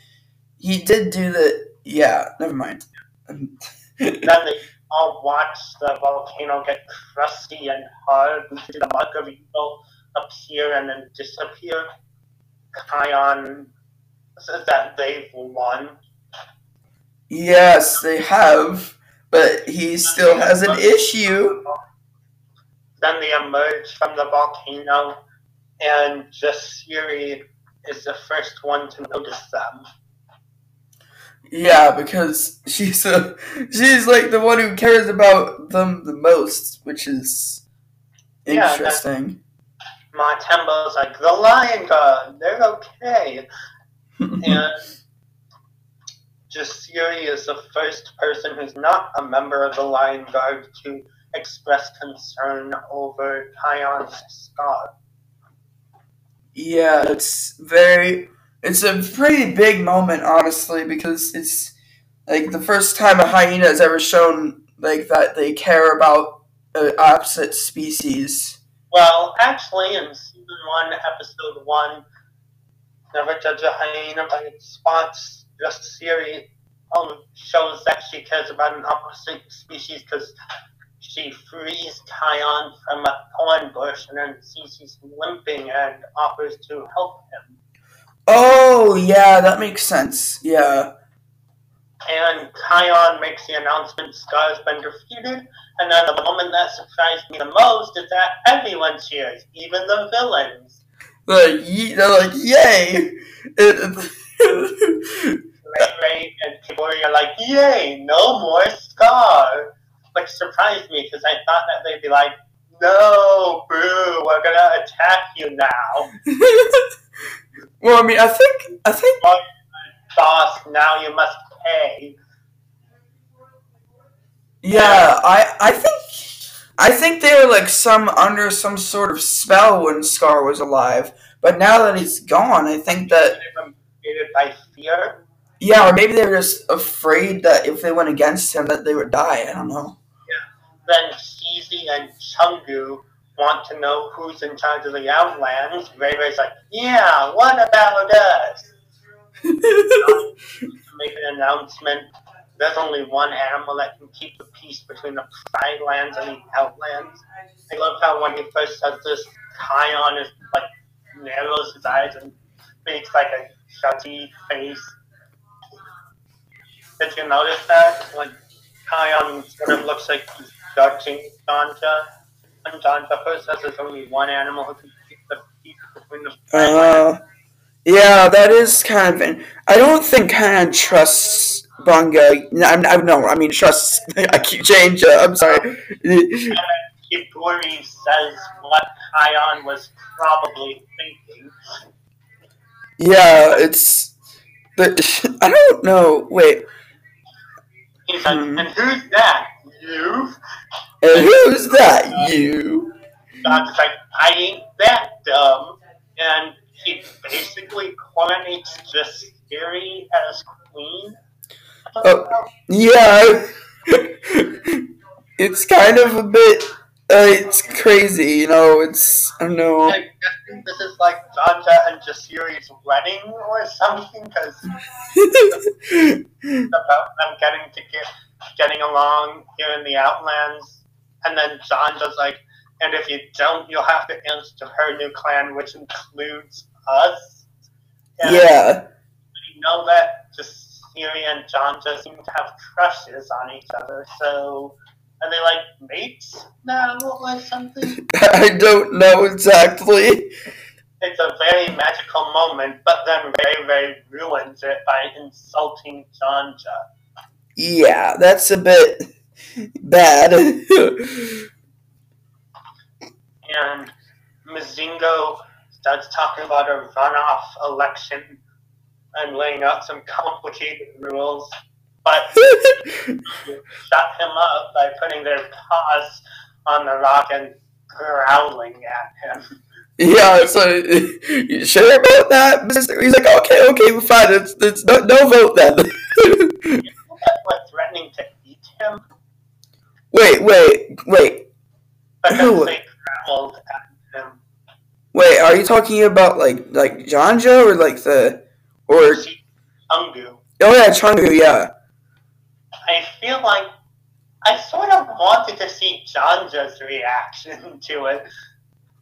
He did do the. Yeah, never mind. Then they all watch the volcano get crusty and hard. We see the mark of evil appear and then disappear. Kion says that they've won. Yes, they have, but he still has an issue. Then they emerge from the volcano, and Jasiri is the first one to notice them. Yeah, because she's a she's like the one who cares about them the most, which is Yeah, interesting. Matembo's like, the Lion Guard, they're okay. And Jasiri is the first person who's not a member of the Lion Guard to express concern over Kion's scar. yeah, it's very it's a pretty big moment, honestly, because it's like the first time a hyena has ever shown like that they care about uh, opposite species. Well, actually, in season one, episode one, Never Judge a Hyena by its spots, just series only shows that she cares about an opposite species because she frees Kion from a thorn bush and then sees he's limping and offers to help him. Oh yeah, that makes sense. Yeah. And Kion makes the announcement Scar's been defeated, And then the moment that surprised me the most is that everyone cheers, even the villains. They're like, they're like yay! It- Ray and Kiburi are like, yay, no more Scar. Which surprised me because I thought that they'd be like, no, boo, we're gonna attack you now. well, I mean, I think I think oh, Boss, now you must pay. Yeah, I I think I think they were like some under some sort of spell when Scar was alive. But now that he's gone, I think that motivated by fear. yeah, or maybe they were just afraid that if they went against him that they would die. I don't know. Yeah. Then Cheezi and Chungu want to know who's in charge of the Outlands. Reirei's like, yeah, what about us? make an announcement. There's only one animal that can keep the peace between the Pride Lands and the Outlands. I love how when he first says this, Kion is like narrows his eyes and makes like a shutty face. Did you notice that? Like Kion sort of looks like he's judging Janja. And Janja first says there's only one animal who can keep the peace between the Uh, yeah, that is kind of. I don't think kind of trusts Bunga. No, no, I mean trusts. I keep changing. I'm sorry. Kiburi says what Kion was probably thinking. Yeah, it's. The, I don't know. Wait, He's like, and who's that? You? and who's that? You? God's like, I ain't that dumb. And he basically coronates Jasiri as queen. Oh. Yeah. it's kind of a bit. Uh, it's crazy, you know. It's I don't know. I guess this is like Janja and Jasiri's wedding or something, because about them getting to get getting along here in the Outlands. And then does like, and if you don't, you'll have to answer to her new clan, which includes us. And yeah. We know that just Siri and John just seem to have crushes on each other. So are they like mates now or something? I don't know exactly. It's a very magical moment, but then Reirei ruins it by insulting Janja. Yeah, that's a bit bad. and Mzingo starts talking about a runoff election and laying out some complicated rules, but shut him up by putting their paws on the rock and growling at him. yeah, so you sure about that? He's like, okay, okay, we're fine. It's, it's no, no vote then. We're threatening to eat him wait, wait, wait, because they growled at him. wait. Are you talking about like like Janja or like the or Ungu. oh yeah, Chungu? Yeah. I feel like I sort of wanted to see Janja's reaction to it.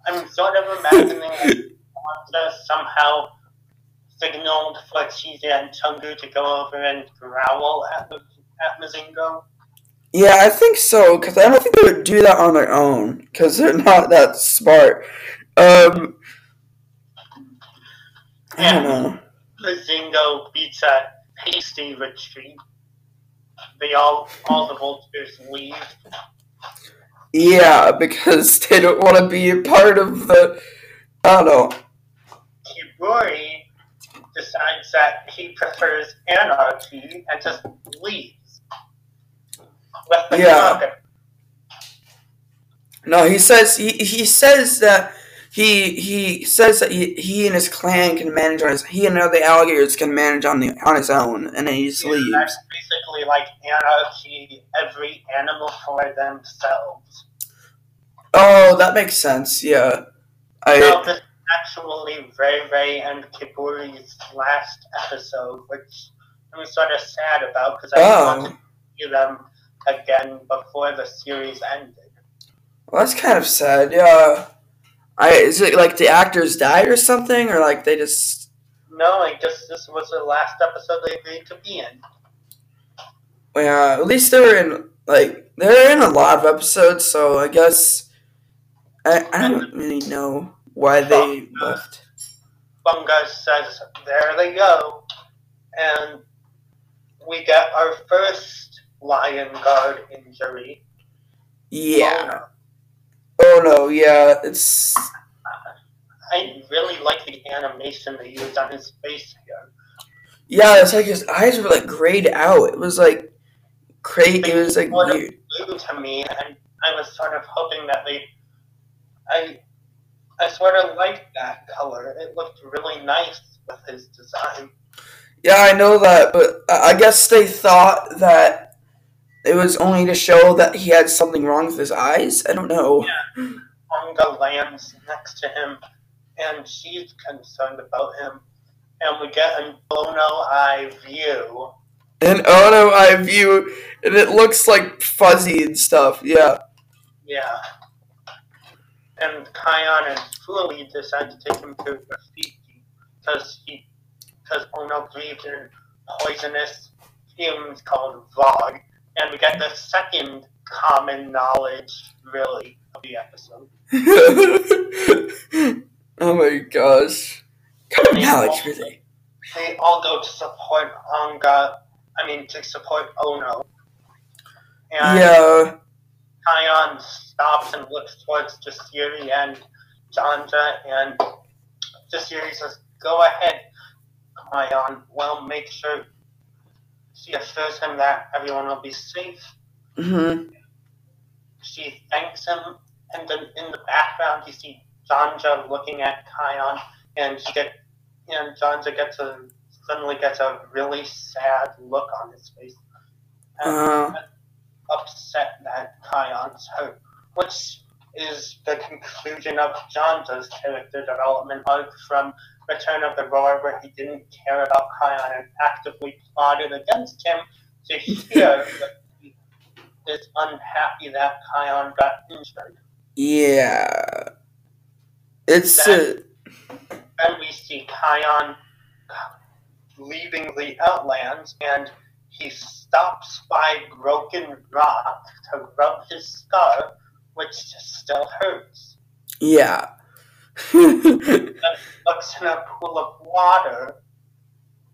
I'm sort of imagining that Janja somehow signaled for Cheezi and Chungu to go over and growl at at Mzingo. Yeah, I think so because I don't think they would do that on their own because they're not that smart. Um, I don't know. Mzingo beats a hasty retreat. They all all the vultures leave. Yeah, because they don't want to be a part of the. I don't know. Kiburi decides that he prefers anarchy and just leaves. Yeah. No, he says he, he says that he he says that he, he and his clan can manage on his he and other alligators can manage on the on his own, and then he just Yeah, leaves. That's basically like anarchy, every animal for themselves. Oh, that makes sense. Yeah, I So this is actually Reirei and Kiburi's last episode, which I'm sort of sad about because I wanted oh, to see them again before the series ended. well, that's kind of sad. Yeah, I is it like the actors died or something, or like they just No, I guess this was the last episode they agreed to be in. yeah. At least they were in like they're in a lot of episodes, so I guess I, I don't really know why they left. Bunga says, there they go. And we get our first Lion Guard injury. Yeah. Oh no, yeah, it's I really like the animation they used on his face here. yeah, it's like his eyes were like grayed out. It was like crazy. It was like weird. Blue to me, and I was sort of hoping that they. I, I sort of liked that color. It looked really nice with his design. Yeah, I know that, but I I guess they thought that it was only to show that he had something wrong with his eyes. I don't know. Bunga lands next to him, and she's concerned about him. And we get an Ono eye view. And oh no, I view, and it looks like fuzzy and stuff. Yeah. Yeah. And Kion and Fuli decide to take him to Rafiki because he, because Ono breathed in poisonous fumes called Vog. And we get the second common knowledge, really, of the episode. oh my gosh. Common knowledge, really. They all go to support Anga, I mean, to support Ono. And Yeah. Kion stops and looks towards Jasiri and Janja, and Jasiri says, Go ahead, Kion. Well, make sure she assures him that everyone will be safe. hmm She thanks him, and then in the background, you see Janja looking at Kion, and she get, and Janja gets a suddenly gets a really sad look on his face. And Uh, upset that Kion's hurt, which is the conclusion of Janja's character development arc from Return of the Roar, where he didn't care about Kion and actively plotted against him, to here that he is unhappy that Kion got injured. yeah. It's uh, Then we see Kion leaving the Outlands, and he stops by Broken Rock to rub his scar, which still hurts. yeah. looks in a pool of water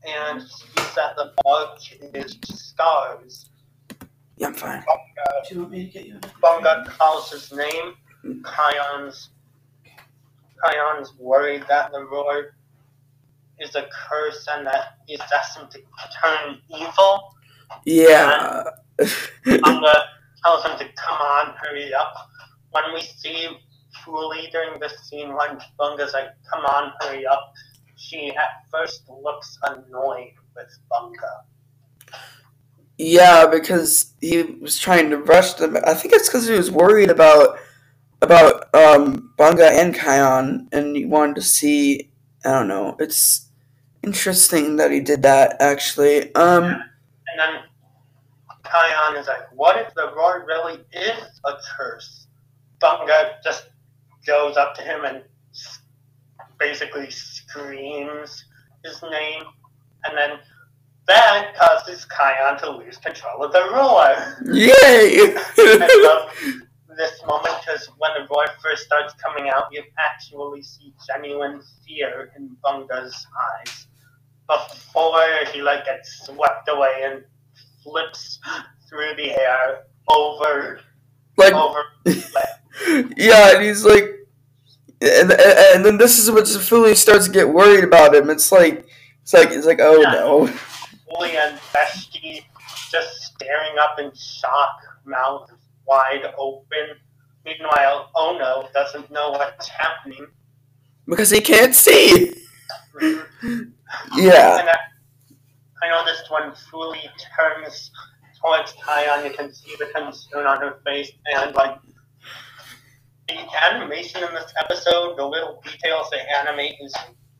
and sees that the mark is scars. yeah, I'm fine. Bunga, Do you want me to get you? Bunga calls his name. Mm. Kion's Kion's worried that the roar is a curse and that he's destined to turn evil. Yeah. Bunga tells him to come on, hurry up. When we see Fuli during this scene, when Bunga's like, come on, hurry up, she at first looks annoyed with Bunga. Yeah, because he was trying to rush them. I think it's because he was worried about about um Bunga and Kion, and he wanted to see. I don't know. It's interesting that he did that. Actually, um, And then Kion is like, what if the roar really is a curse? Bunga just goes up to him and basically screams his name, and then that causes Kion to lose control of the roar. yay! I love this moment because when the roar first starts coming out, you actually see genuine fear in Bunga's eyes. Before he like gets swept away and flips through the air over like, over. yeah, and he's like, and, and, then this is when Fuli starts to get worried about him. It's like, it's like, it's like, oh Yeah. no. Fuli and Beshte just staring up in shock, mouth wide open. Meanwhile, oh Ono doesn't know what's happening. Because he can't see. Mm-hmm. Yeah. And I, I noticed when Fuli turns towards Kion, you can see the concern on her face, and like the animation in this episode, the little details they animate is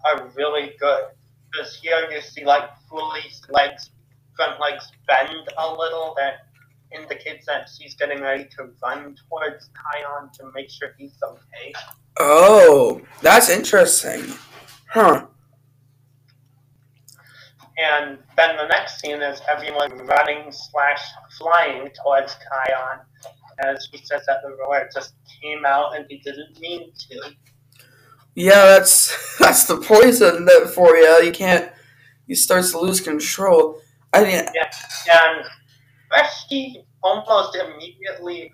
are really good. Because here you see like Fuli's legs, front legs bend a little, that indicates that she's getting ready to run towards Kion to make sure he's okay. Oh, that's interesting. Huh. And then the next scene is everyone running slash flying towards Kion as he says that the roar just came out and he didn't mean to. Yeah, that's that's the poison that for you. You can't. He starts to lose control. I mean, yeah, And Beshte almost immediately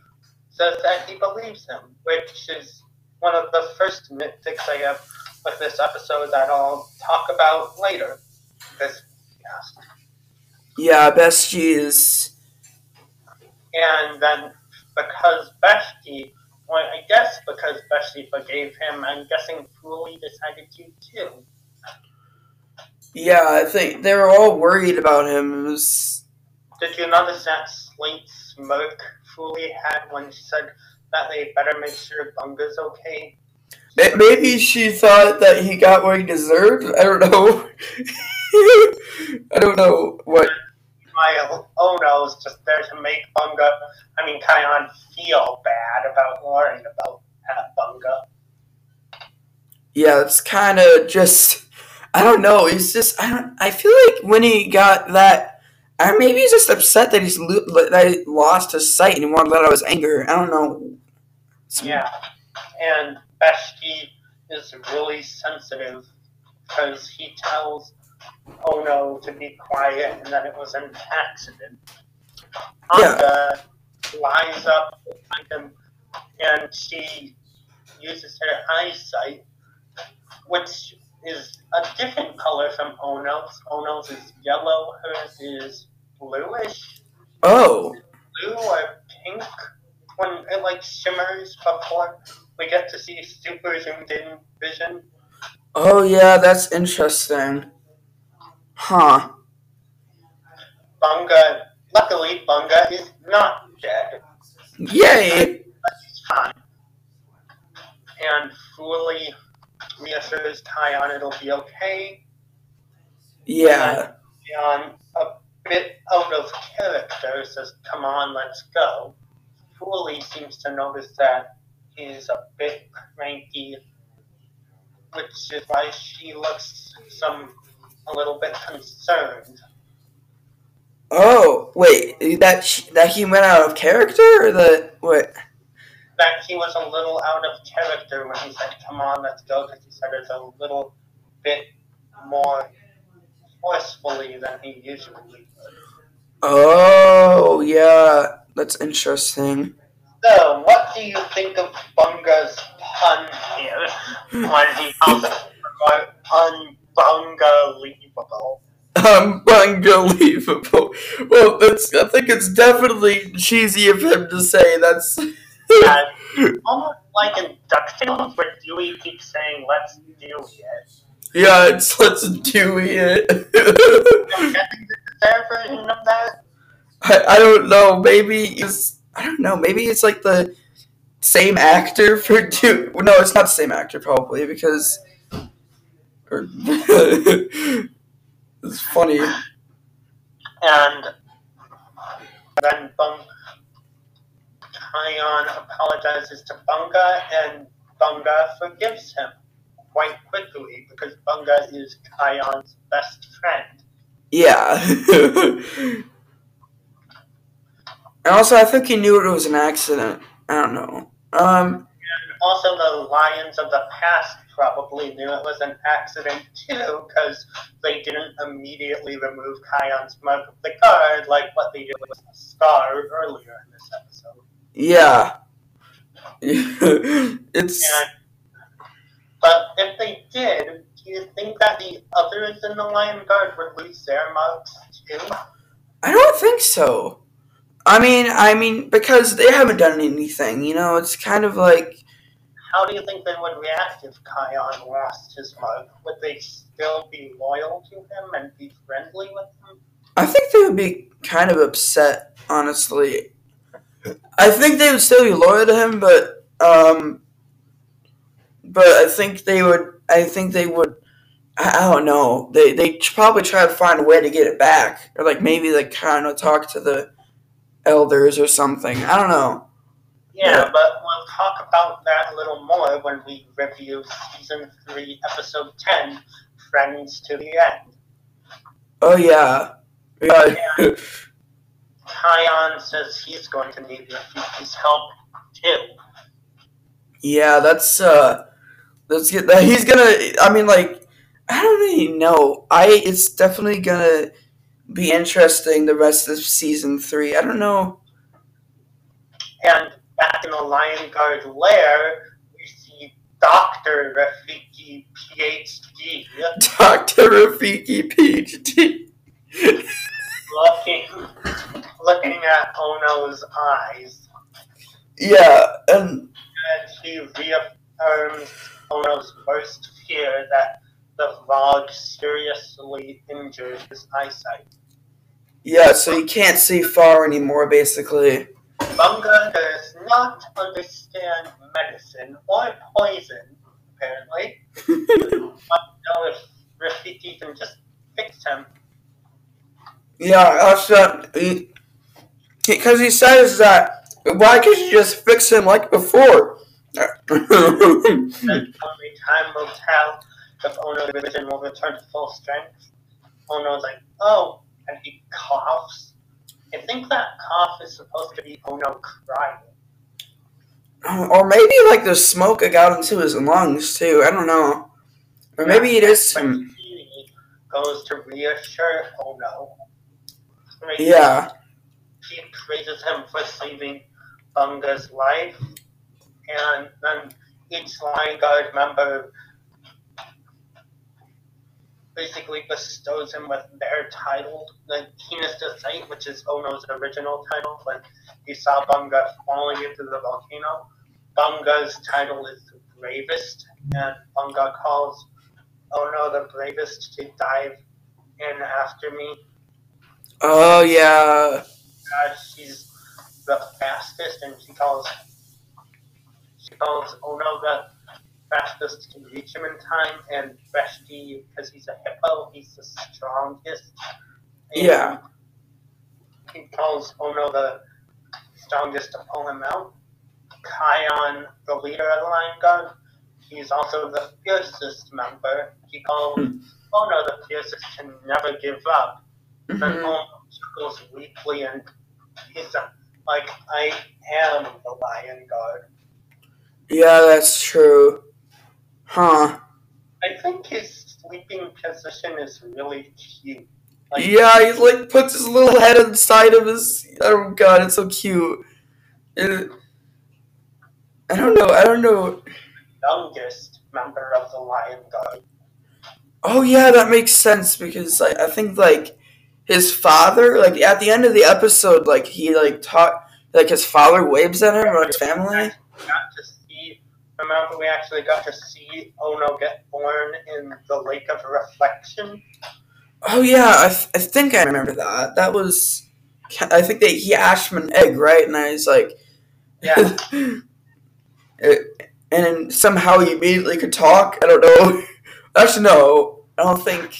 says that he believes him, which is one of the first nitpicks I have with this episode that I'll talk about later. This cast. yeah, Beshte is. And then because Beshte, well, I guess because Beshte forgave him, I'm guessing Fuli decided to too. Yeah, I think they were all worried about him. It was. Did you notice that slight smirk Fuli had when she said that they better make sure Bunga's okay? Maybe she thought that he got what he deserved. I don't know. I don't know what. My own Ono's just there to make Bunga, I mean Kion, feel bad about worrying about Bunga. Yeah, it's kind of just. I don't know. He's just. I don't. I feel like when he got that, or maybe he's just upset that he's lo- that he lost his sight and he wanted to let out his anger. I don't know. Yeah, and Beshte is really sensitive because he tells Oh ono to be quiet and that it was an accident. Yeah. Anga lies up behind him and she uses her eyesight, which is a different color from Ono's. Ono's is yellow, hers is bluish Oh, blue or pink when it like shimmers before we get to see super zoomed in vision. oh yeah, that's interesting. Huh. Bunga, luckily, Bunga is not dead. Yay! And Fuli reassures Kion it'll be okay. Yeah. Kion, a bit out of character, says, Come on, let's go. Fuli seems to notice that he's a bit cranky, which is why she looks some a little bit concerned. Oh wait, that sh- that he went out of character, or that what? That he was a little out of character when he said, "Come on, let's go," because he said it a little bit more forcefully than he usually would. Oh yeah, that's interesting. So, what do you think of Bunga's pun here? When he calls it unbungalovable. Unbelievable. Unbelievable. Um, well, that's. I think it's definitely cheesy of him to say. That's. And almost like in DuckTales, where Dewey keeps saying, let's do it. yeah, it's let's do it. I'm guessing this is their version of that. I, I don't know. Maybe it's. I don't know. Maybe it's like the same actor for do. No, it's not the same actor probably because. Or, it's funny. And then Bung Kion apologizes to Bunga, and Bunga forgives him quite quickly because Bunga is Kion's best friend. Yeah. and also, I think he knew it was an accident. I don't know. Um. And also, the Lions of the past probably knew it was an accident too, because they didn't immediately remove Kion's mark of the guard like what they did with Scar earlier in this episode. Yeah. it's. And, but if they did, do you think that the others in the Lion Guard would lose their marks too? I don't think so. I mean, I mean, because they haven't done anything. You know, it's kind of like. How do you think they would react if Kion lost his mug? Would they still be loyal to him and be friendly with him? I think they would be kind of upset, honestly. I think they would still be loyal to him, but um, but I think they would. I think they would. I, don't know. They they probably try to find a way to get it back, or like maybe like kind of talk to the elders or something. I don't know. Yeah, but we'll talk about that a little more when we review season three, episode ten, "Friends to the End." Oh yeah. Yeah. Kion says he's going to need Rafiki's help too. yeah, that's uh that's good. That he's gonna I mean like I don't really know. I it's definitely gonna be interesting the rest of season three. I don't know. And back in the Lion Guard lair, we see Dr. Rafiki PhD Dr. Rafiki PhD. looking looking at Ono's eyes. Yeah, and And he reaffirms Ono's worst fear that the Vog seriously injured his eyesight. yeah, so you can't see far anymore basically. Bunga does not understand medicine or poison, apparently. But know if Rafiki can just fix him. Yeah, that's uh, that. Because he says that. Why can't you just fix him like before? Only time will tell if Ono's vision will return to full strength. Ono's like, oh, and he coughs. I think that cough is supposed to be Ono crying. Um, or maybe like the smoke got into his lungs too. I don't know. Or maybe it is he goes to reassure Ono. Yeah. He praises him for saving Bunga's life, and then each Lion Guard member basically bestows him with their title, the Keenest of Sight, which is Ono's original title when he saw Bunga falling into the volcano. Bunga's title is the bravest, and Bunga calls Ono the bravest to dive in after me. Oh yeah. Uh, she's the fastest, and she calls she calls Ono the fastest to reach him in time, and Beshte, because he's a hippo, he's the strongest. And Yeah. He calls Ono the strongest to pull him out. Kion, the leader of the Lion Guard, he's also the fiercest member. He calls Hmm. Ono the fiercest to never give up. And Mhm. Ono chuckles weakly and he's uh, like, I am the Lion Guard. Yeah, that's true. Huh. I think his sleeping position is really cute. Like, Yeah, he like puts his little head inside of his. Oh god, it's so cute. It- I don't know. I don't know. youngest member of the Lion Guard. Oh yeah, that makes sense because like I think like his father, like at the end of the episode, like he like taught like his father waves at him or his family. see. Remember, we actually got to see Ono get born in the Lake of Reflection. Oh yeah, I, th- I think I remember that. That was I think that he asked him an egg, right? And I was like, Yeah, It- and somehow he immediately could talk. I don't know. Actually, no, I don't think.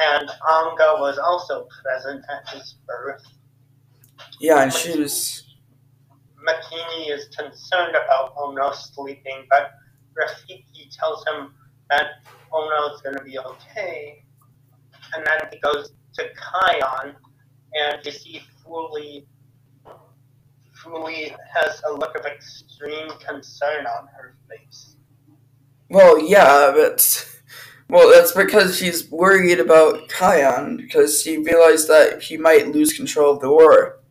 and Anga was also present at his birth. Yeah, and she was. Makini is concerned about Ono sleeping, but Rafiki tells him that Ono's going to be okay. And then he goes to Kion, and you see Fuli. Fuli has a look of extreme concern on her face. Well, yeah, but well, that's because she's worried about Kion because she realized that he might lose control of the war.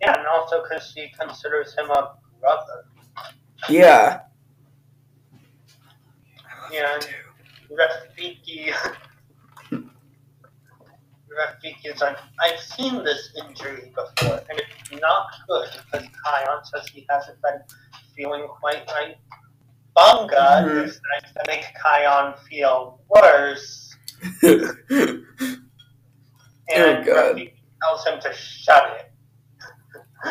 Yeah, and also because she considers him a brother. Yeah. Yeah, Rafiki. Rafiki is like, I've seen this injury before, and it's not good because Kion says he hasn't been feeling quite right. Bunga Mhm. decides to make Kion feel worse, and Oh, God. Rafiki tells him to shut it.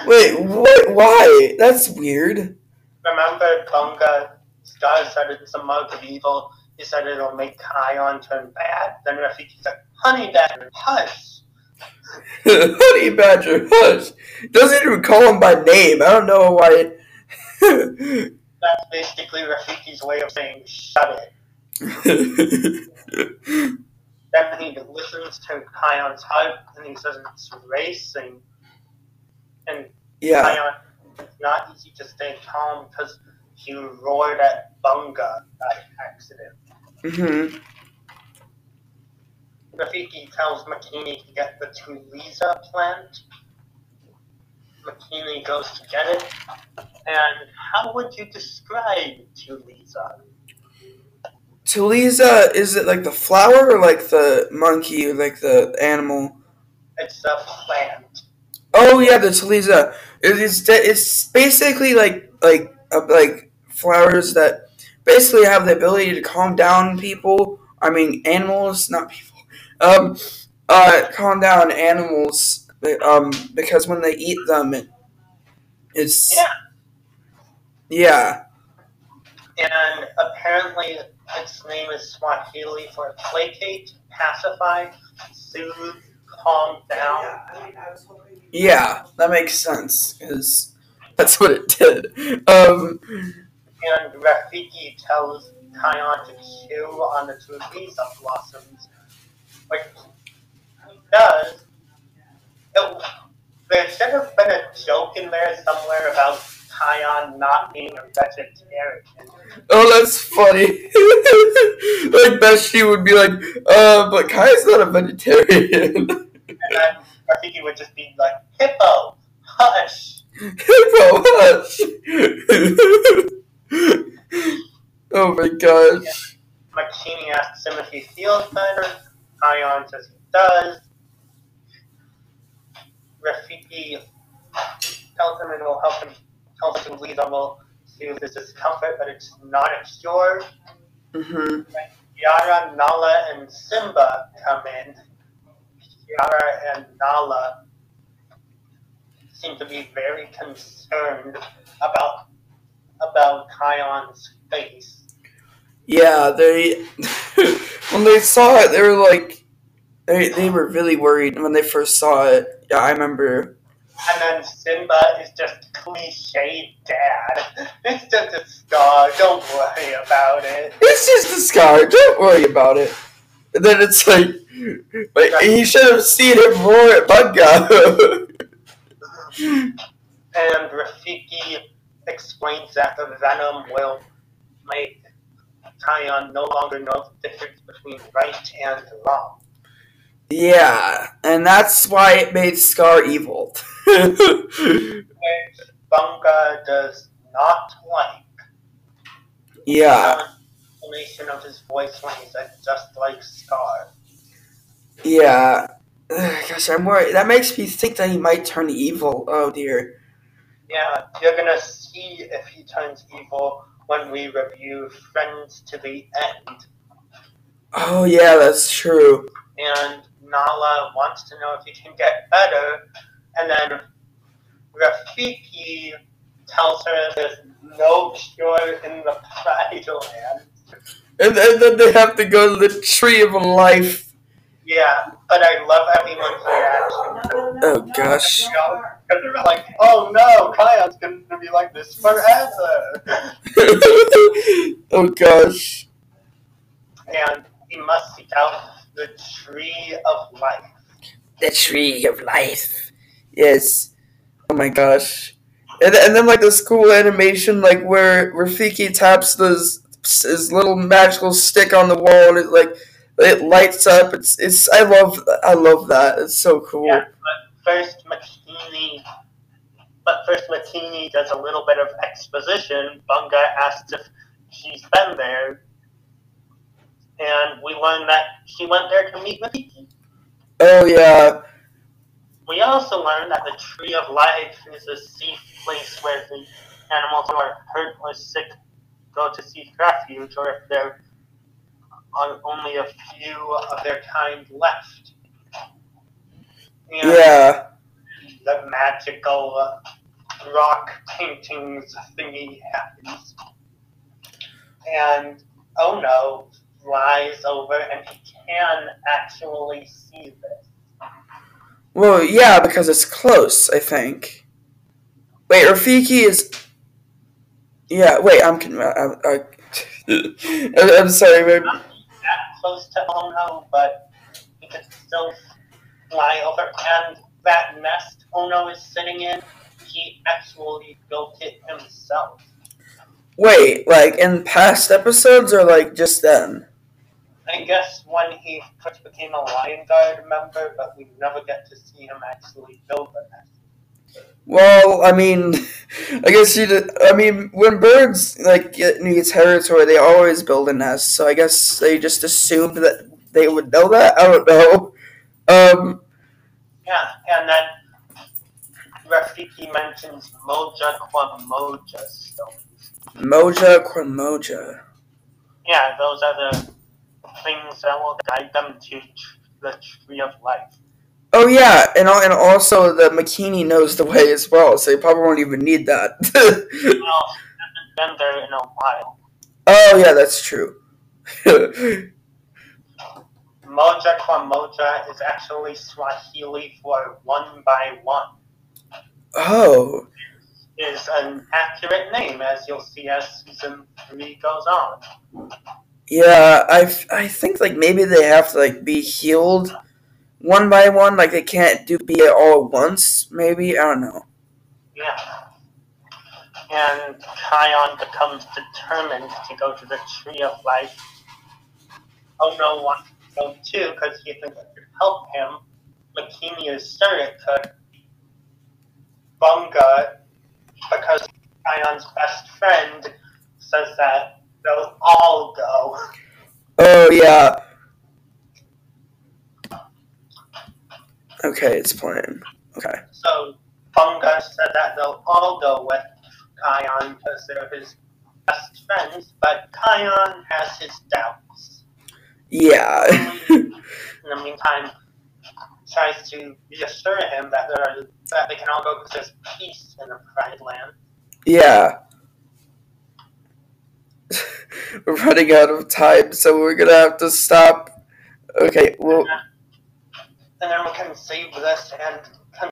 Wait, what? Why? That's weird. Remember, Bunga Star said it's a mug of evil. He said it'll make Kion turn bad. Then Rafiki's like, Honey Badger, hush. Honey Badger, hush. Doesn't even call him by name. I don't know why. That's basically Rafiki's way of saying shut it. then he listens to Kion's heart and he says it's racing. And Yeah. It's not easy to stay calm because he roared at Bunga by accident. hmm Rafiki tells Makini to get the Tuliza plant. Makini goes to get it. And how would you describe Tuliza? Tuliza, is it like the flower or like the monkey or like the animal? It's a plant. Oh yeah, the Tuliza. It is. It's basically like like uh, like flowers that basically have the ability to calm down people. I mean animals, not people. Um, uh, calm down animals. Um, because when they eat them, it, it's Yeah. yeah. And apparently its name is Swahili for placate, pacify, soothe, calm down. Yeah, that makes sense because that's what it did. Um, And Rafiki tells Kion to chew on the Tuliza blossoms, which he does. It, there should have been a joke in there somewhere about Kion not being a vegetarian. oh, that's funny. like Beshte would be like, uh, but Kai's not a vegetarian. And then Rafiki would just be like, Hippo, hush. Hippo, hush. oh my gosh. Makini asks him if he feels better. Kion says he does. Rafiki tells him it will help him, tells him Lisa will soothe his discomfort, but it's not a cure. hmm Kiara, Nala, and Simba come in. Kiara and Nala seem to be very concerned about about Kion's face. Yeah, they when they saw it, they were like, they they were really worried when they first saw it. Yeah, I remember. And then Simba is just cliche dad. It's just a scar. Don't worry about it. It's just a scar. Don't worry about it. And then it's like, like he should have seen it roar at Bunga. And Rafiki explains that the venom will make Kion no longer know the difference between right and wrong. yeah, and that's why it made Scar evil. Which Bunga does not like. yeah, The explanation of his voice when he said just like Scar. yeah. Gosh, I'm worried. That makes me think that he might turn evil. Oh dear. Yeah, you're gonna see if he turns evil when we review Friends to the End. Oh yeah, that's true. And Nala wants to know if he can get better, and then Rafiki tells her there's no cure in the Pride Land. And, and then they have to go to the tree of life. Yeah, but I love everyone's reaction. Oh gosh. Because they're like, oh no, Kion's gonna be like this forever. oh gosh. and he must seek out the tree of life. The tree of life. Yes. Oh my gosh. And, and then like this cool animation like where Rafiki taps this his little magical stick on the wall and it like it lights up. It's it's I love I love that. It's so cool. Yeah, but first Makini, but first Makini does a little bit of exposition. Bunga asks if she's been there, and we learn that she went there to meet Rafiki. Oh yeah. We also learn that the Tree of Life is a safe place where the animals who are hurt or sick go to seek refuge, or if there are only a few of their kind left. Yeah. the magical uh, rock paintings thingy happens. And oh no, flies over and he can actually see this. Well, yeah, because it's close, I think. Wait, Rafiki is. Yeah, wait, I'm. con- I, I, I'm sorry, maybe. Not that close to oh but but could still fly over. And that nest Ono is sitting in, he actually built it himself. Wait, like in past episodes or like just then? I guess when he first became a Lion Guard member, but we never get to see him actually build the nest. Well, I mean, I guess you. Did, I mean, when birds like get new territory, they always build a nest. So I guess they just assumed that they would know that. I don't know. Um, Yeah, and then Rafiki mentions Moja Kwamoja stones. Moja Kwamoja. Yeah, those are the things that will guide them to the Tree of Life. Oh yeah, and and also the Makini knows the way as well, so you probably won't even need that. Well, been there in a while. oh yeah, that's true. Moja Kwamoja is actually Swahili for one by one. oh, Is an accurate name, as you'll see as season three goes on. Yeah. I I think like maybe they have to like be healed one by one. Like they can't do be it all at once. Maybe I don't know. Yeah. And Kion becomes determined to go to the Tree of Life. Oh no wants to go too because he thinks it could help him. Makini is sure it could. Bunga, because Kion's best friend, says that they'll all go. Oh yeah. Okay, it's playing. Okay. So Bunga said that they'll all go with Kion because they're his best friends, but Kion has his doubts. Yeah. in the meantime, tries to reassure him that there are that they can all go because there's peace in the Pride Land. yeah. We're running out of time, so we're gonna have to stop. Okay, well, And can save this and